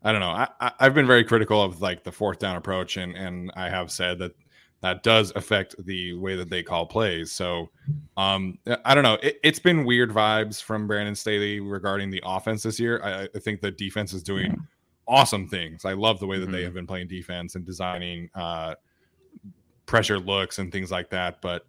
I don't know. I, I I've been very critical of like the fourth down approach, and and I have said that that does affect the way that they call plays. So, um, I don't know. It, it's been weird vibes from Brandon Staley regarding the offense this year. I, I think the defense is doing awesome things. I love the way that they Mhm. have been playing defense and designing uh, pressure looks and things like that. But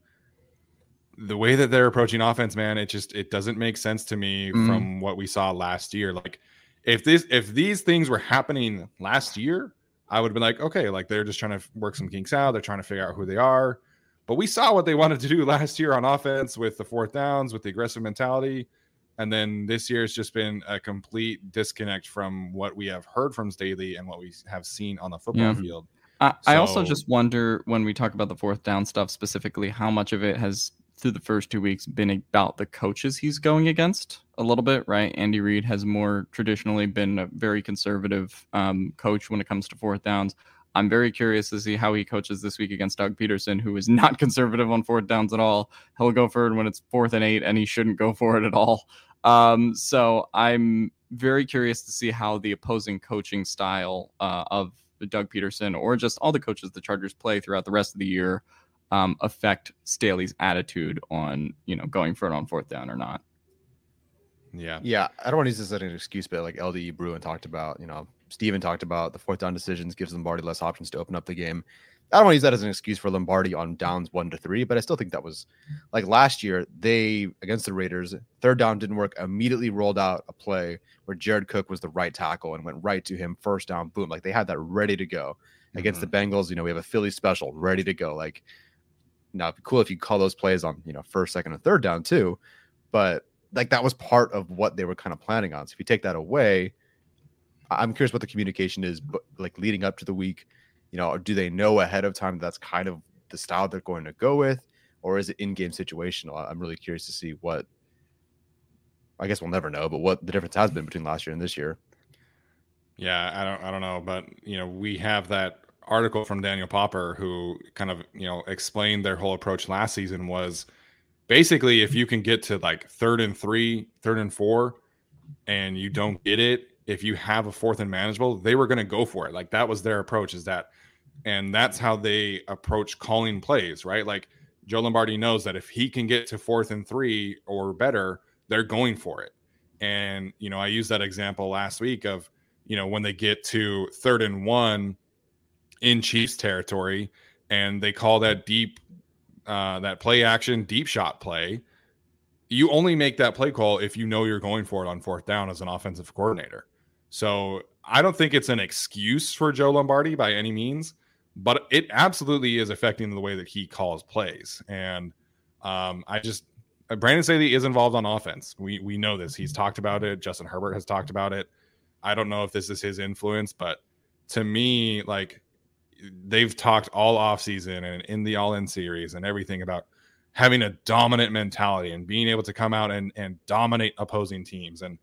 the way that they're approaching offense, man, it just it doesn't make sense to me Mhm. from what we saw last year. Like if this if these things were happening last year, I would have been like, okay, like they're just trying to work some kinks out. They're trying to figure out who they are. But we saw what they <laughs> wanted to do last year on offense with the fourth downs, with the aggressive mentality. And then this year has just been a complete disconnect from what we have heard from Staley and what we have seen on the football Yeah. field. I, I also just wonder when we talk about the fourth down stuff specifically, how much of it has through the first two weeks been about the coaches he's going against a little bit, right? Andy Reid has more traditionally been a very conservative um, coach when it comes to fourth downs. I'm very curious to see how he coaches this week against Doug Pederson, who is <laughs> not conservative on fourth downs at all. He'll go for it when it's fourth and eight, and he shouldn't go for it at all. Um, so I'm very curious to see how the opposing coaching style uh, of Doug Pederson or just all the coaches the Chargers play throughout the rest of the year um, affect Staley's attitude on you know going for it on fourth down or not. Yeah. Yeah, I don't want to use this as an excuse, but like LDE Bruin talked about, you know, Steven talked about the fourth down decisions gives Lombardi less options to open up the game. I don't want to use that as an excuse for Lombardi on downs one to three, but I still think that was like last year. They against the Raiders, third down didn't work. Immediately rolled out a play where Jared Cook was the right tackle and went right to him, first down, boom. Like they had that ready to go. Against Mhm. the Bengals, you know, we have a Philly special ready to go. Like now, it'd be cool if you call those plays on, you know, first, second, and third down too. But like that was part of what they were kind of planning on. So if you take that away, I'm curious what the communication is, but like leading up to the week, you know, do they know ahead of time that's kind of the style they're going to go with, or is it in-game situational? I'm really curious to see what. I guess we'll never know, but what the difference has been between last year and this year. Yeah, I don't I don't know, but you know, we have that article from Daniel Popper who kind of, you know, explained their whole approach last season was basically if you can get to like third and three, third and 4 and you don't get it, if you have a fourth and manageable, they were going to go for it. Like that was their approach is that and that's how they approach calling plays, right? Like Joe Lombardi knows that if he can get to fourth and 3 or better, they're going for it. And you know, I used that example last week of you know, when they get to third and one in Chiefs territory and they call that deep, uh, that play action deep shot play, you only make that play call if you know you're going for it on fourth down as an offensive coordinator. So I don't think it's an excuse for Joe Lombardi by any means, but it absolutely is affecting the way that he calls plays. And um, I just, uh, Brandon Staley is involved on offense. We we know this. He's talked about it. Justin Herbert has talked about it. I don't know if this is his influence, but to me, like they've talked all offseason and in the all in series and everything about having a dominant mentality and being able to come out and, and dominate opposing teams. And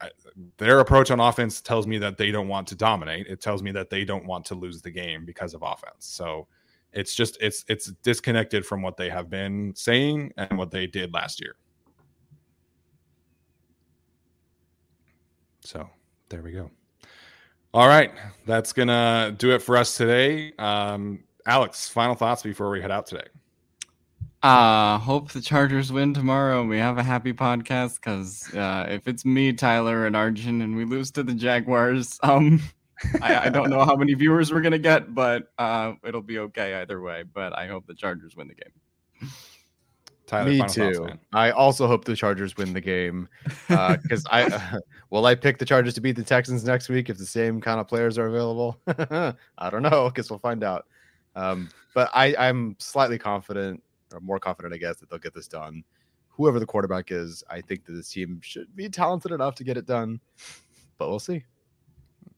I, their approach on offense tells me that they don't want to dominate. It tells me that they don't want to lose the game because of offense. So it's just it's it's disconnected from what they have been saying and what they did last year. So there we go. All right, that's gonna do it for us today. Um, Alex, final thoughts before we head out today. Uh, hope the Chargers win tomorrow we have a happy podcast because uh, if it's me, Tyler, and Arjun and we lose to the Jaguars, um, I, I don't know how many viewers we're gonna get, but uh, it'll be okay either way. But I hope the Chargers win the game. Tyler, Me final thoughts, too. man. I also hope the Chargers win the game because I <laughs> will I pick the Chargers to beat the Texans next week if the same kind of players are available. <laughs> I don't know. Guess we'll find out. Um, but I, I'm slightly confident, or more confident, I guess, that they'll get this done. Whoever the quarterback is, I think that this team should be talented enough to get it done. But we'll see.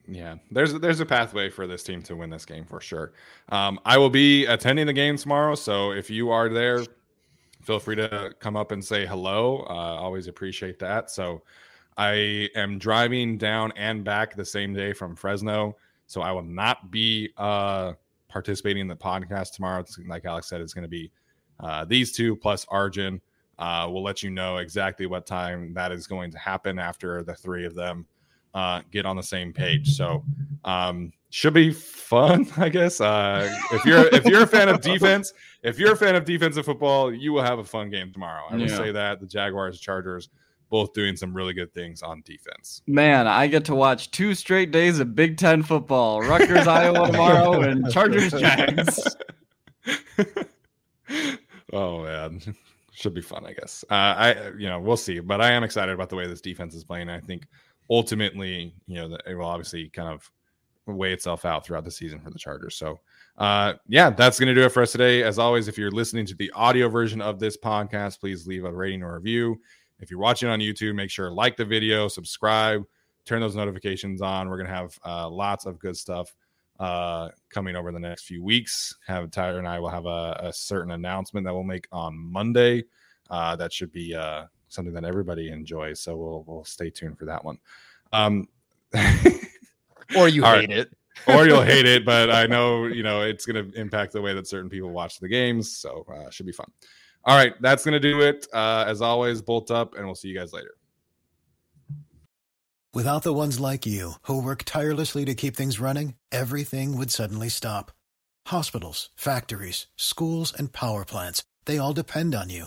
Yeah, there's there's a pathway for this team to win this game for sure. Um, I will be attending the game tomorrow, so if you are there, feel free to come up and say hello. Uh, always appreciate that. So I am driving down and back the same day from Fresno, so I will not be uh, participating in the podcast tomorrow. It's, like Alex said, it's going to be uh, these two plus Arjun. Uh, we'll let you know exactly what time that is going to happen after the three of them uh, get on the same page. So um, should be fun, <laughs> I guess. Uh, if you're if you're a fan of defense, if you're a fan of defensive football, you will have a fun game tomorrow. I will say that the Jaguars, Chargers, both doing some really good things on defense. Man, I get to watch two straight days of Big Ten football: Rutgers, <laughs> Iowa tomorrow, and Chargers, Jags. <laughs> oh man, should be fun, I guess. Uh, I you know we'll see, but I am excited about the way this defense is playing. I think ultimately, you know, it will obviously kind of weigh itself out throughout the season for the Chargers. So, uh, yeah, that's going to do it for us today. As always, if you're listening to the audio version of this podcast, please leave a rating or review. If you're watching on YouTube, make sure to like the video, subscribe, turn those notifications on. We're going to have uh, lots of good stuff uh, coming over the next few weeks. Have Tyler and I will have a, a certain announcement that we'll make on Monday. Uh, that should be uh, something that everybody enjoys. So we'll we'll stay tuned for that one. Um, <laughs> Or you All hate it. or you'll <laughs> hate it, but I know you know it's going to impact the way that certain people watch the games. So uh, should be fun. All right, that's going to do it. Uh, as always, bolt up, and we'll see you guys later. Without the ones like you, who work tirelessly to keep things running, everything would suddenly stop. Hospitals, factories, schools, and power plants, they all depend on you.